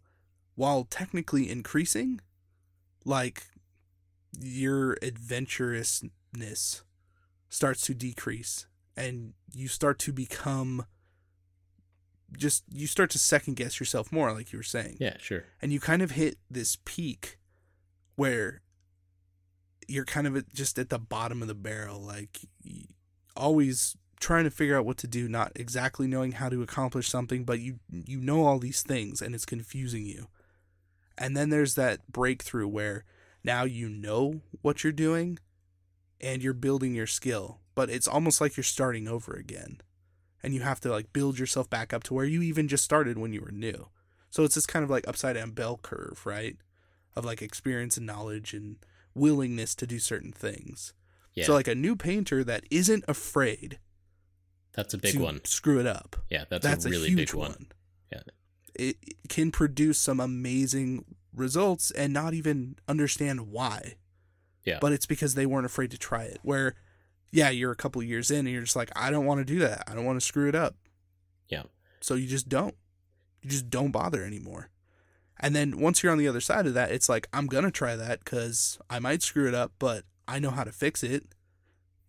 while technically increasing, like your adventurousness starts to decrease and you start to become just you start to second guess yourself more like you were saying yeah sure and you kind of hit this peak where you're kind of just at the bottom of the barrel like always trying to figure out what to do not exactly knowing how to accomplish something but you you know all these things and it's confusing you and then there's that breakthrough where now you know what you're doing and you're building your skill but it's almost like you're starting over again and you have to like build yourself back up to where you even just started when you were new. So it's this kind of like upside down bell curve, right? Of like experience and knowledge and willingness to do certain things. Yeah. So like a new painter that isn't afraid that's a big to one. screw it up. Yeah, that's, That's a a, really huge big one. Yeah. It it can produce some amazing results and not even understand why. Yeah. But it's because they weren't afraid to try it. Where yeah, you're a couple years in and you're just like, I don't want to do that. I don't want to screw it up. Yeah. So you just don't. You just don't bother anymore. And then once you're on the other side of that, it's like, I'm going to try that because I might screw it up, but I know how to fix it.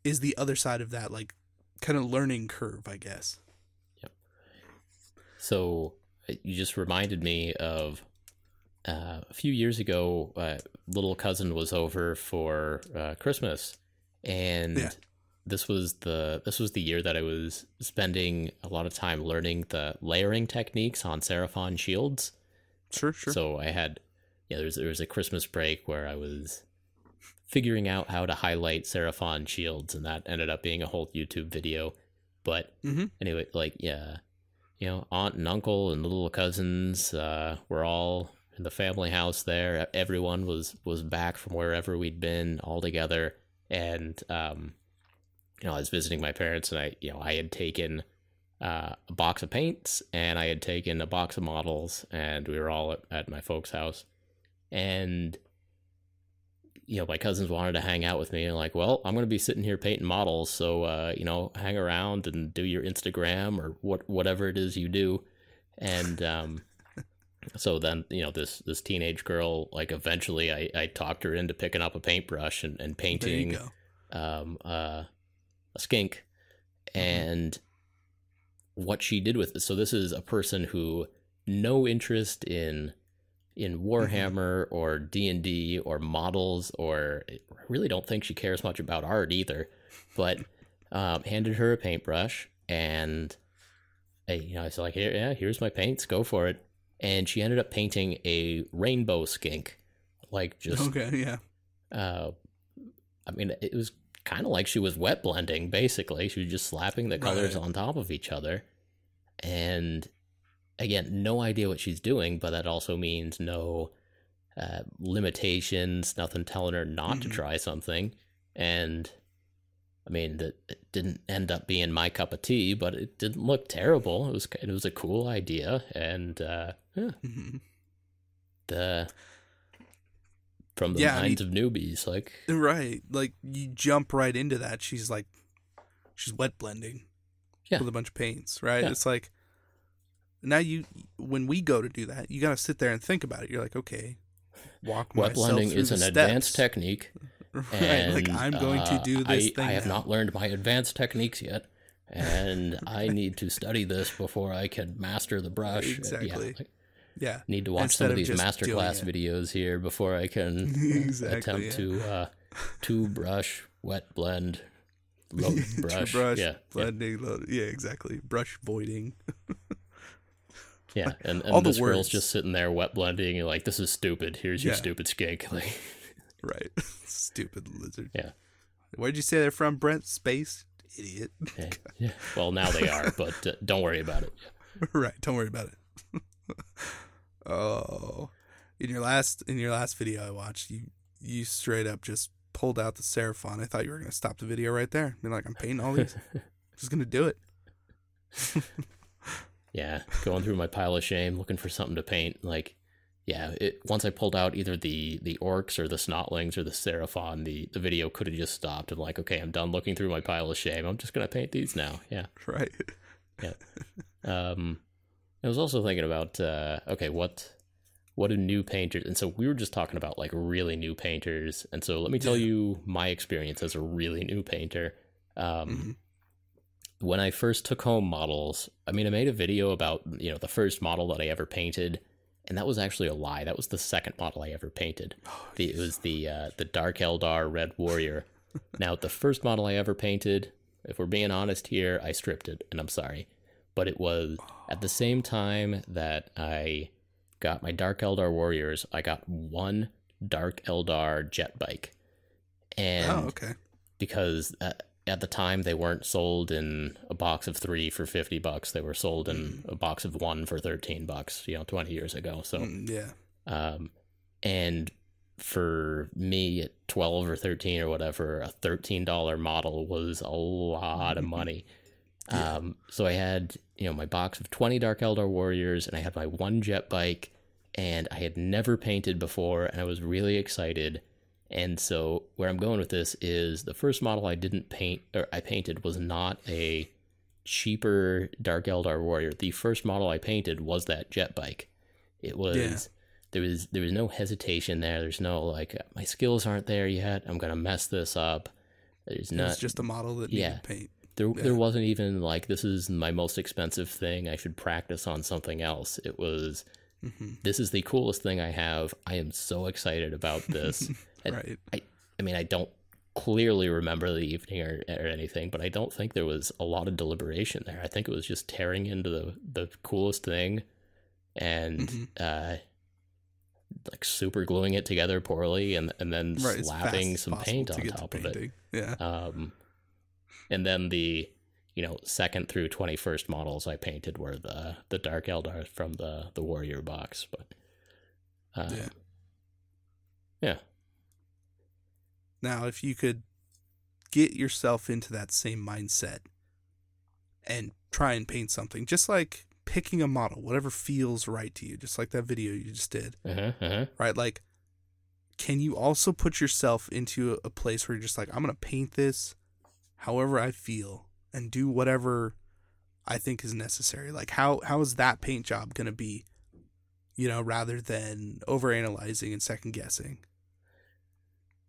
Is the other side of that, like, kind of learning curve, I guess. So uh, you just reminded me of uh, a few years ago. Uh, little cousin was over for uh, Christmas, and Yeah. this was the this was the year that I was spending a lot of time learning the layering techniques on Seraphon shields. Sure, sure. So I had, yeah, there was, there was a Christmas break where I was figuring out how to highlight Seraphon shields, and that ended up being a whole YouTube video. But mm-hmm. anyway, like, yeah, you know, aunt and uncle and little cousins uh, were all in the family house there. Everyone was was back from wherever we'd been all together, and um, you know, I was visiting my parents, and I, you know, I had taken uh, a box of paints and I had taken a box of models, and we were all at, at my folks' house. And, you know, my cousins wanted to hang out with me, and like, well, I'm going to be sitting here painting models, so, uh, you know, hang around and do your Instagram or what whatever it is you do. And, um, <laughs> so then, you know, this this teenage girl, like, eventually, I, I talked her into picking up a paintbrush and, and painting um, uh, a skink, Mm-hmm. and what she did with it. So this is a person who no interest in in Mm-hmm. Warhammer or D and D or models, or I really don't think she cares much about art either. But um, handed her a paintbrush, and I, you know, I was like, "Here, yeah, here's my paints, go for it." And she ended up painting a rainbow skink, like just Okay, yeah. uh, I mean, it was kind of like she was wet blending, basically. She was just slapping the colors Right. on top of each other. And again, no idea what she's doing, but that also means no uh, limitations, nothing telling her not to Mhm. try something. And I mean, that it didn't end up being my cup of tea, but it didn't look terrible. It was it was a cool idea, and uh, yeah, hmm the from the Yeah, I minds of newbies, like Right. Like you jump right into that. She's like she's wet blending Yeah. with a bunch of paints, right? Yeah. It's like now you when we go to do that, you got to sit there and think about it. You're like, okay, walk wet blending is an steps. advanced technique. <laughs> right. And like I'm going uh, to do this I, thing. I have now. not learned my advanced techniques yet, and I need to study this before I can master the brush. Exactly. Yeah, like, Yeah. need to watch Instead some of of these masterclass videos here before I can <laughs> Exactly, attempt yeah. to uh, to brush, wet blend, <laughs> load brush. brush, yeah, yeah, blending, load- yeah, exactly. Brush voiding. <laughs> yeah. And, and all the this girl's just sitting there wet blending. You're like, this is stupid. Here's your Yeah. stupid skink. Like, Right. Stupid lizard. Yeah. Where'd you say they're from, Brent? Space? Idiot. yeah, yeah. Well, now they are, but uh, don't worry about it. right. Don't worry about it. Oh. In your last in your last video I watched, you you straight up just pulled out the Seraphon. I thought you were gonna stop the video right there. Be like, I'm painting all these. <laughs> just gonna do it. <laughs> Yeah, going through my pile of shame, looking for something to paint. Like, yeah, it, once I pulled out either the the orcs or the snotlings or the seraphon, the the video could have just stopped. and like, okay, I'm done looking through my pile of shame. I'm just gonna paint these now. Yeah. <laughs> Right. Yeah. Um, I was also thinking about uh, okay, what what do new painters? And so we were just talking about like really new painters. And so let me tell you my experience as a really new painter. Um, Mhm. when I first took home models, I mean, I made a video about you know the first model that I ever painted, and that was actually a lie. That was the second model I ever painted. Oh, The, it was the uh, the Dark Eldar Red Warrior. <laughs> now, the first model I ever painted, if we're being honest here, I stripped it, and I'm sorry, but it was at the same time that I got my Dark Eldar Warriors. I got one Dark Eldar jet bike, and oh, okay. because uh, at the time they weren't sold in a box of three for 50 bucks they were sold in Mm. a box of one for 13 bucks you know 20 years ago so Mm, yeah. um and for me at 12 or 13 or whatever a $13 model was a lot of money Yeah. um so i had you know my box of 20 dark eldar warriors and i had my one jet bike and i had never painted before and i was really excited and so where i'm going with this is the first model i didn't paint or i painted was not a cheaper dark eldar warrior the first model i painted was that jet bike it was Yeah. there was there was no hesitation there there's no like my skills aren't there yet i'm gonna mess this up there's not was just a model that needed yeah. paint. There Yeah. there wasn't even like this is my most expensive thing. I should practice on something else. It was hmm this is the coolest thing I have. I am so excited about this. <laughs> Right. I I mean, I don't clearly remember the evening or, or anything, but I don't think there was a lot of deliberation there. I think it was just tearing into the the coolest thing and Mhm. uh like super gluing it together poorly and and then Right. slapping some paint on top of it. Yeah. um, and then the you know second through 21st models I painted were the the Dark Eldar from the the Warrior box, but uh, Yeah. yeah, Now, if you could get yourself into that same mindset and try and paint something, just like picking a model, whatever feels right to you, just like that video you just did, uh-huh, uh-huh. right? Like, can you also put yourself into a- a place where you're just like, I'm going to paint this however I feel and do whatever I think is necessary? Like, how how is that paint job going to be, you know, rather than overanalyzing and second guessing?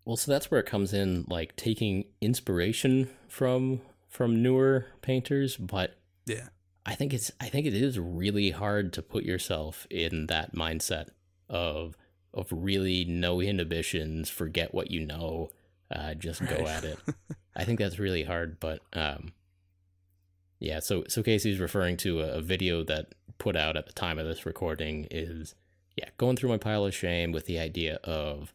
Well, so that's where it comes in, like taking inspiration from from newer painters, but Yeah. I think it's I think it is really hard to put yourself in that mindset of of really no inhibitions, forget what you know, uh, just go at it. <laughs> I think that's really hard, but um, yeah. So so Casey's referring to a, a video that put out at the time of this recording is yeah going through my pile of shame with the idea of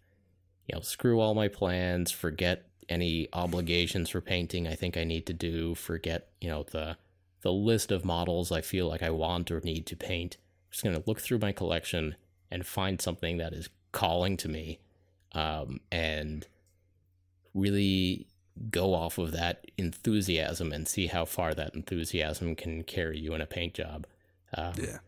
you know screw all my plans, forget any obligations for painting I think I need to do, forget you know the the list of models I feel like I want or need to paint. I'm just gonna look through my collection and find something that is calling to me, um, and really go off of that enthusiasm and see how far that enthusiasm can carry you in a paint job. Um, Yeah.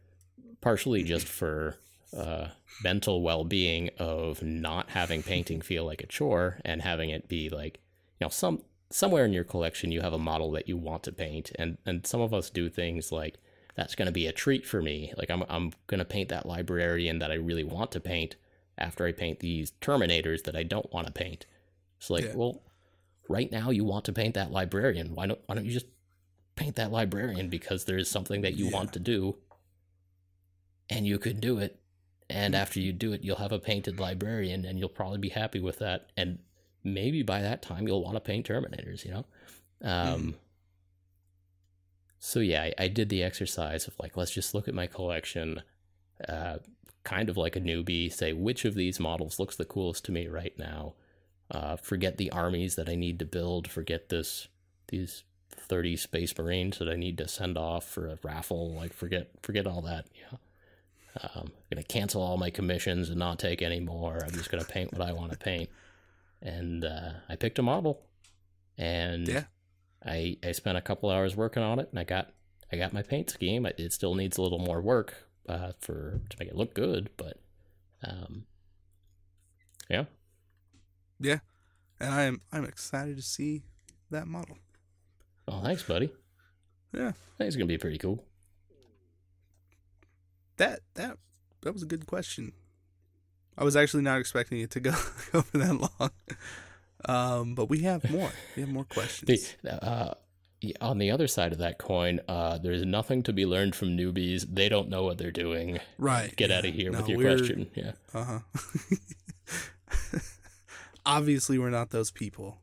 partially just for uh, mental well-being of not having painting feel like a chore and having it be like you know some somewhere in your collection you have a model that you want to paint and and some of us do things like that's going to be a treat for me like i'm i'm going to paint that librarian that i really want to paint after i paint these terminators that i don't want to paint it's like Yeah. well right now you want to paint that librarian why don't why don't you just paint that librarian because there is something that you Yeah. want to do and you could do it and Mm. after you do it you'll have a painted librarian and you'll probably be happy with that and maybe by that time you'll want to paint terminators you know um so yeah I, I did the exercise of like let's just look at my collection uh kind of like a newbie say which of these models looks the coolest to me right now uh forget the armies that i need to build forget this these 30 space marines that i need to send off for a raffle like forget forget all that yeah um, I'm gonna cancel all my commissions and not take any more. I'm just gonna paint what I want to paint. And uh, I picked a model, and Yeah. I I spent a couple hours working on it, and I got I got my paint scheme. It it still needs a little more work uh, for to make it look good, but um, yeah, Yeah, and I'm I'm excited to see that model. well, thanks, buddy. Yeah. I think it's gonna be pretty cool. That that that was a good question. I was actually not expecting it to go <laughs> go for that long. Um, but we have more. We have more <laughs> questions. The, uh, on the other side of that coin, uh, there's nothing to be learned from newbies. They don't know what they're doing. right. Get yeah. out of here No, with your question. Yeah. Uh huh. <laughs> Obviously, we're not those people.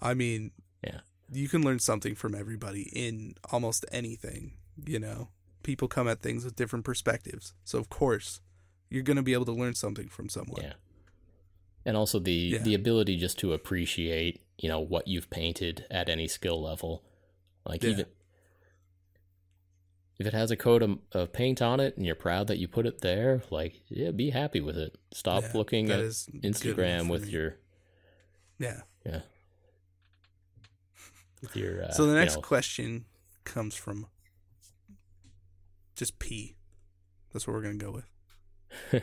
I mean, Yeah. you can learn something from everybody in almost anything. You know, people come at things with different perspectives, so of course, you're gonna be able to learn something from someone. Yeah. And also the Yeah. the ability just to appreciate, you know what you've painted at any skill level. Like Yeah. even if it has a coat of, of paint on it and you're proud that you put it there, like yeah, be happy with it. Stop Yeah, looking at is good enough Instagram with me. your yeah. yeah with your uh, so the you next know, question comes from just P. That's what we're gonna go with. <laughs>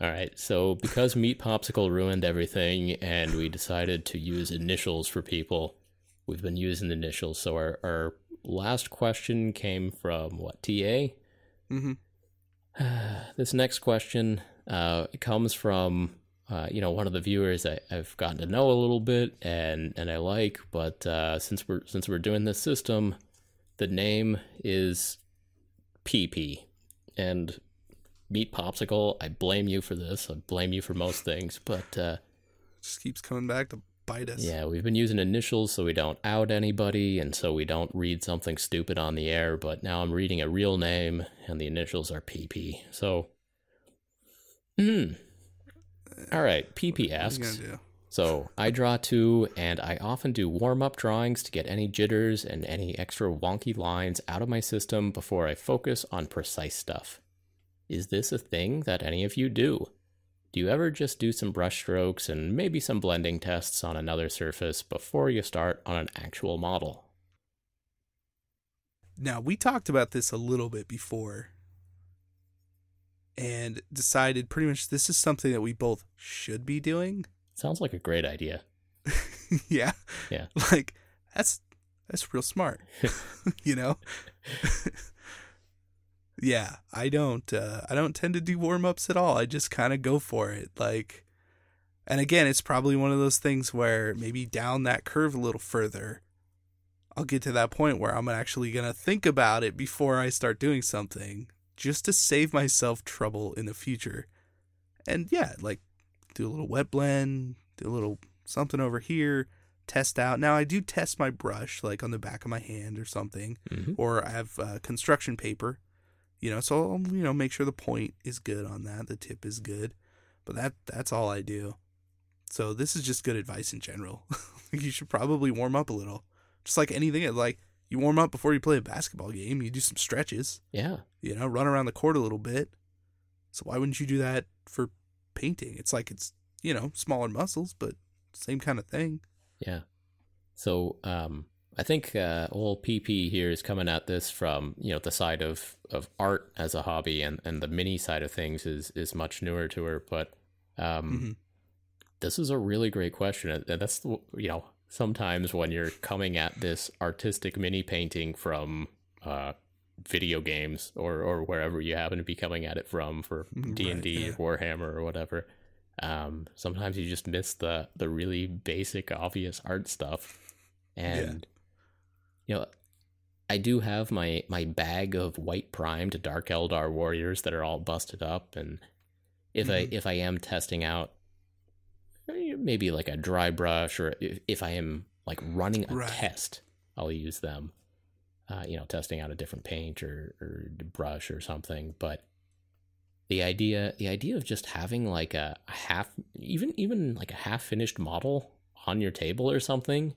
All right, so because Meat Popsicle ruined everything and we decided to use initials for people, we've been using initials. So our, our last question came from what, TA? Mm-hmm. <sighs> this next question uh, comes from uh, you know one of the viewers I, I've gotten to know a little bit and and I like, but uh, since we're since we're doing this system, the name is PP, and Meat Popsicle. I blame you for this. I blame you for most things, but uh, Just keeps coming back to bite us. yeah, we've been using initials so we don't out anybody and so we don't read something stupid on the air, but now I'm reading a real name and the initials are PP. So, hmm. All right, PP What are you asks. So, I draw two and I often do warm up drawings to get any jitters and any extra wonky lines out of my system before I focus on precise stuff. Is this a thing that any of you do? Do you ever just do some brush strokes and maybe some blending tests on another surface before you start on an actual model? Now we talked about this a little bit before, and decided pretty much this is something that we both should be doing. Sounds like a great idea. <laughs> yeah. Yeah. Like that's that's real smart. <laughs> you know? <laughs> yeah, I don't uh I don't tend to do warm-ups at all. I just kind of go for it. Like and again, it's probably one of those things where maybe down that curve a little further, I'll get to that point where I'm actually going to think about it before I start doing something just to save myself trouble in the future. And yeah, like do a little wet blend, do a little something over here, test out. Now I do test my brush like on the back of my hand or something, hmm or I have uh, construction paper, you know, so I'll, you know, make sure the point is good on that, the tip is good. But that that's all I do. So this is just good advice in general. <laughs> you should probably warm up a little. Just like anything, like you warm up before you play a basketball game, you do some stretches, Yeah. you know, run around the court a little bit. So why wouldn't you do that for painting? It's like it's, you know, smaller muscles, but same kind of thing. Yeah. So um, I think uh, old PP here is coming at this from you know the side of, of art as a hobby, and, and the mini side of things is is much newer to her. But um, Mhm. this is a really great question, and that's you know sometimes when you're coming at this artistic mini painting from uh, video games or or wherever you happen to be coming at it from for Mm, D and D. Warhammer, or whatever. Um, sometimes you just miss the the really basic, obvious art stuff, and you know, I do have my my bag of white primed Dark Eldar warriors that are all busted up, and if I Mhm. if I am testing out eh, maybe like a dry brush, or if, if I am like running a Right. test, I'll use them. Uh, you know, testing out a different paint or, or brush or something, but the idea the idea of just having like a half even even like a half finished model on your table or something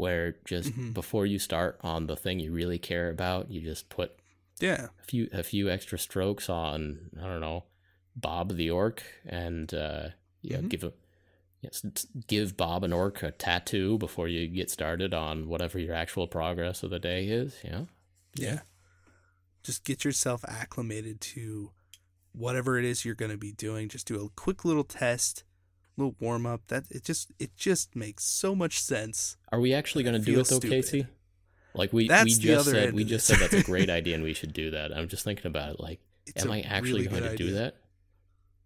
where just Mhm. before you start on the thing you really care about you just put Yeah. a few a few extra strokes on i don't know bob the orc and uh yeah Mhm. give a yes give bob an orc a tattoo before you get started on whatever your actual progress of the day is know Yeah. Just get yourself acclimated to whatever it is you're going to be doing. Just do a quick little test, little warm up. That it just it just makes so much sense. Are we actually going to do it though, stupid. Casey? Like we That's we just said we just said that's a great <laughs> idea and we should do that. I'm just thinking about it. Like, It's am I actually really going to do that?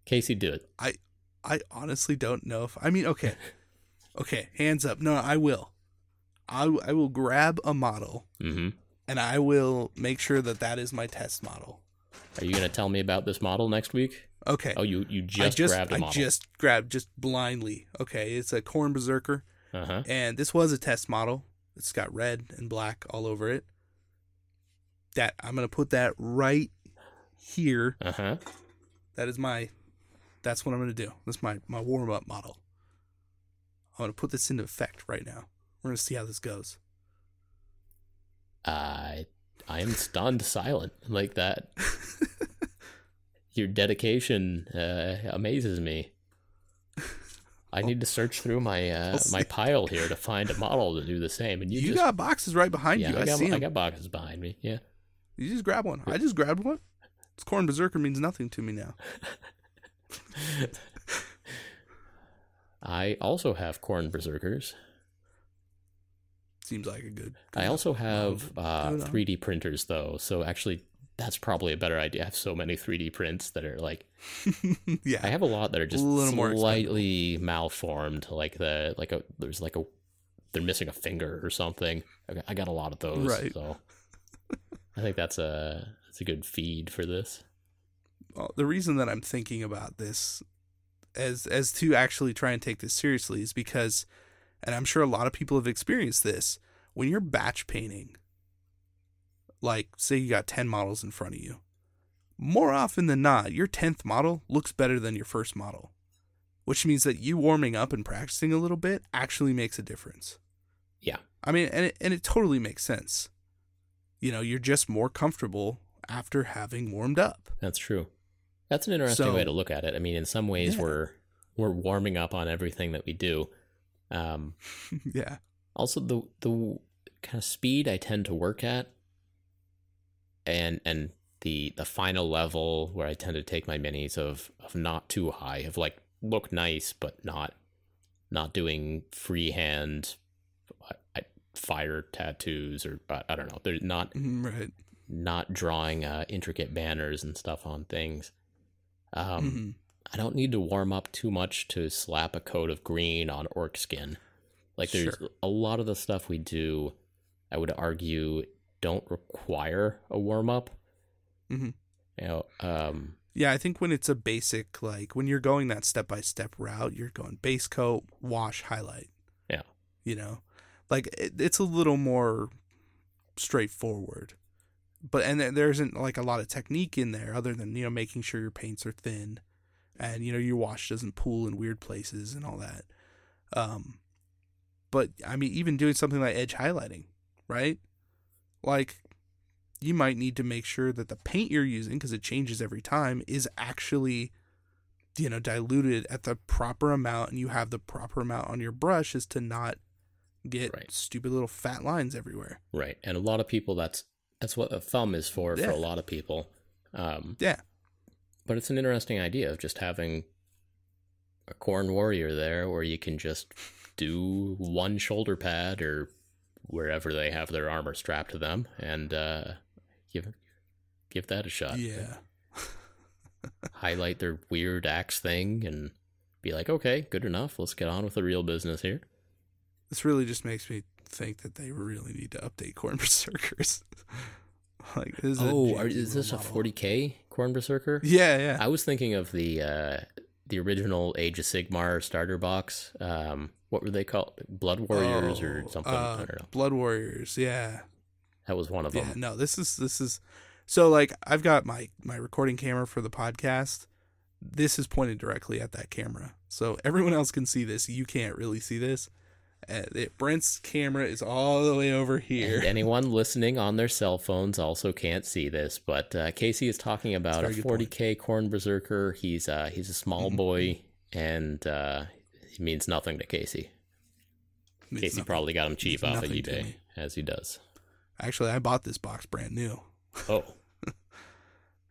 Casey, do it. I I honestly don't know if I mean okay. <laughs> Okay, hands up. No, I will. I I will grab a model hmm and I will make sure that that is my test model. Are you going to tell me about this model next week? Okay. Oh, you you just, I just grabbed a I model. just grabbed just blindly. Okay, it's a Khorne berserker. Uh huh. And this was a test model. It's got red and black all over it. That I'm gonna put that right here. Uh huh. That is my that's what I'm gonna do. That's my, my warm up model. I'm gonna put this into effect right now. We're gonna see how this goes. I I am stunned silent like that. <laughs> Your dedication uh, amazes me. I need to search through my uh, <laughs> my pile here to find a model to do the same. And you, You, just, got boxes right behind yeah, you. I, I, got, see I got boxes behind me. Yeah. You just grab one. I just grabbed one. This Khorne berserker means nothing to me now. <laughs> I also have Khorne berserkers. Seems like a good. I also have uh, 3D printers though, so actually that's probably a better idea. I have so many 3D prints that are like <laughs> yeah. I have a lot that are just little more slightly malformed, like the like a there's like a they're missing a finger or something. I got, I got a lot of those, Right. so I think that's a that's a good feed for this. well, the reason that I'm thinking about this as as to actually try and take this seriously is because and I'm sure a lot of people have experienced this when you're batch painting like say you got 10 models in front of you more often than not your 10th model looks better than your first model which means that you warming up and practicing a little bit actually makes a difference Yeah. I mean and it, and it totally makes sense you know you're just more comfortable after having warmed up That's true. That's an interesting So- way to look at it. I mean, in some ways, Yeah. we're we're warming up on everything that we do. Um, <laughs> yeah also, the the kind of speed I tend to work at, and and the the final level where I tend to take my minis of of not too high, of like look nice but not not doing freehand I- I- fire tattoos or I I don't know. They're not Mhm, right not drawing uh, intricate banners and stuff on things. Um, Mhm. I don't need to warm up too much to slap a coat of green on orc skin. Like there's Sure. a lot of the stuff we do, I would argue, don't require a warm up. Mhm. You know, um, Yeah, I think when it's a basic, like when you're going that step by step route, you're going base coat, wash, highlight. Yeah. You know, like it, it's a little more straightforward. But, and there- there isn't like a lot of technique in there other than, you know, making sure your paints are thin and, you know, your wash doesn't pool in weird places and all that. Um, but I mean, even doing something like edge highlighting, right? Like, you might need to make sure that the paint you're using because it changes every time is actually you know diluted at the proper amount and you have the proper amount on your brush is to not get Right. stupid little fat lines everywhere right. And a lot of people, that's that's what a thumb is for for a lot of people. Um, yeah but it's an interesting idea of just having a Khorne warrior there where you can just do one shoulder pad or wherever they have their armor strapped to them and uh, give give that a shot. yeah Highlight their weird axe thing and be like, okay, good enough. Let's get on with the real business here. this really just makes me think that they really need to update Khorne <laughs> berserkers <laughs> like this is oh, are, is this a 40k Khorne Berserker? yeah yeah I was thinking of the uh, the original Age of Sigmar starter box. Um, what were they called? Blood Warriors or Oh, something? uh, I don't know. blood warriors yeah That was one of yeah them. no this is this is so like i've got my my recording camera for the podcast this is pointed directly at that camera so <laughs> everyone else can see this you can't really see this uh, it, brent's camera is all the way over here And <laughs> anyone listening on their cell phones also can't see this, but uh, Casey is talking about a very good point. 40k Khorne Berserker. He's uh, he's a small Mhm. <laughs> boy, and means nothing to Casey. Means Casey nothing. probably got him cheap off of eBay, as he does. actually i bought this box brand new <laughs> Oh,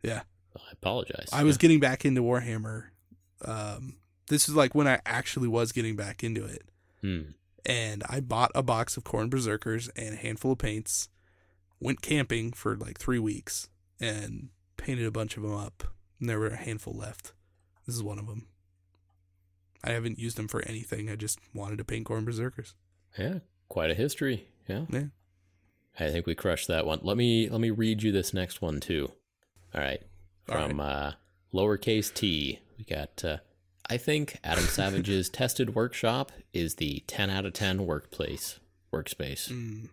yeah I apologize. i was getting back into warhammer um this is like when i actually was getting back into it Hmm. and I bought a box of Khorne berserkers and a handful of paints. Went camping for like three weeks and painted a bunch of them up. And there were a handful left. This is one of them. I haven't used them for anything. I just wanted to paint Khorne berserkers. Yeah, quite a history. Yeah. Yeah. I think we crushed that one. Let me let me read you this next one too. All right. All From uh lowercase t, we got uh I think Adam Savage's <laughs> tested workshop is the 10 out of 10 workplace workspace. Mm.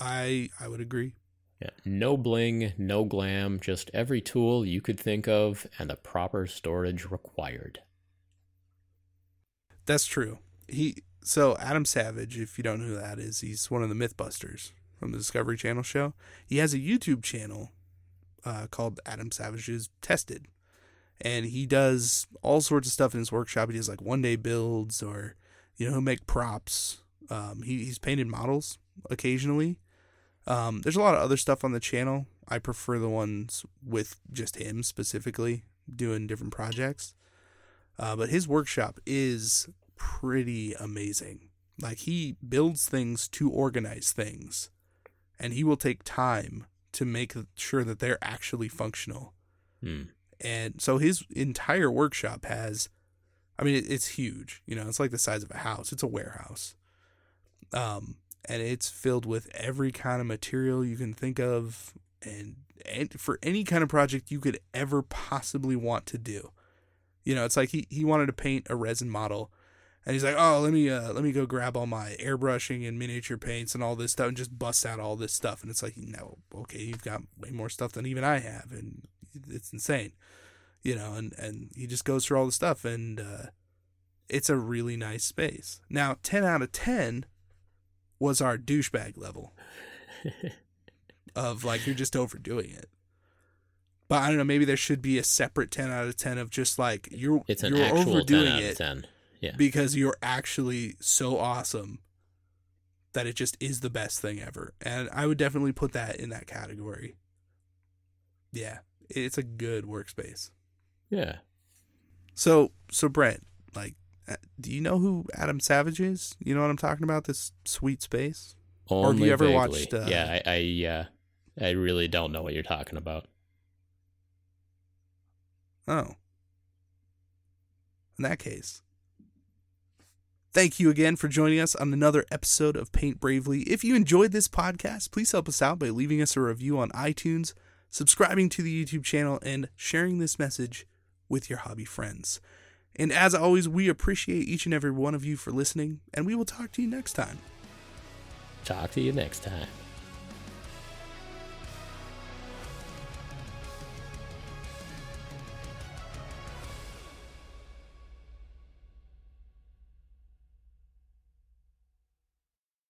I I would agree. Yeah. No bling, no glam, just every tool you could think of and the proper storage required. That's true. He so Adam Savage, if you don't know who that is, he's one of the MythBusters from the Discovery Channel show. He has a YouTube channel uh, called Adam Savage's Tested, and he does all sorts of stuff in his workshop. He does like one day builds, or you know, he'll make props. Um, he, he's painted models occasionally. Um, there's a lot of other stuff on the channel. I prefer the ones with just him specifically doing different projects. Uh, but his workshop is pretty amazing. Like he builds things to organize things, and he will take time to make sure that they're actually functional. Hmm. And so his entire workshop has, I mean, it, it's huge. You know, it's like the size of a house. It's a warehouse. Um, and it's filled with every kind of material you can think of, and, and for any kind of project you could ever possibly want to do. You know, it's like he, he wanted to paint a resin model and he's like, "Oh, let me uh, let me go grab all my airbrushing and miniature paints and all this stuff, and just bust out all this stuff." And it's like, no, okay, you've got way more stuff than even I have, and it's insane, you know. And and he just goes through all the stuff, and uh, it's a really nice space. Now, ten out of ten was our douchebag level of like you're just overdoing it. But I don't know. Maybe there should be a separate ten out of ten of just like you're It's an you're actual overdoing 10 out it of 10. Yeah. because you're actually so awesome that it just is the best thing ever. And I would definitely put that in that category. Yeah, it's a good workspace. Yeah. So, so Brent, like, do you know who Adam Savage is? You know what I'm talking about? This sweet space. Only have you ever vaguely. watched, uh, yeah, I, I, uh, I really don't know what you're talking about. Oh. In that case, thank you again for joining us on another episode of Paint Bravely. If you enjoyed this podcast, please help us out by leaving us a review on iTunes, subscribing to the YouTube channel, and sharing this message with your hobby friends. And as always, we appreciate each and every one of you for listening, and we will talk to you next time. Talk to you next time.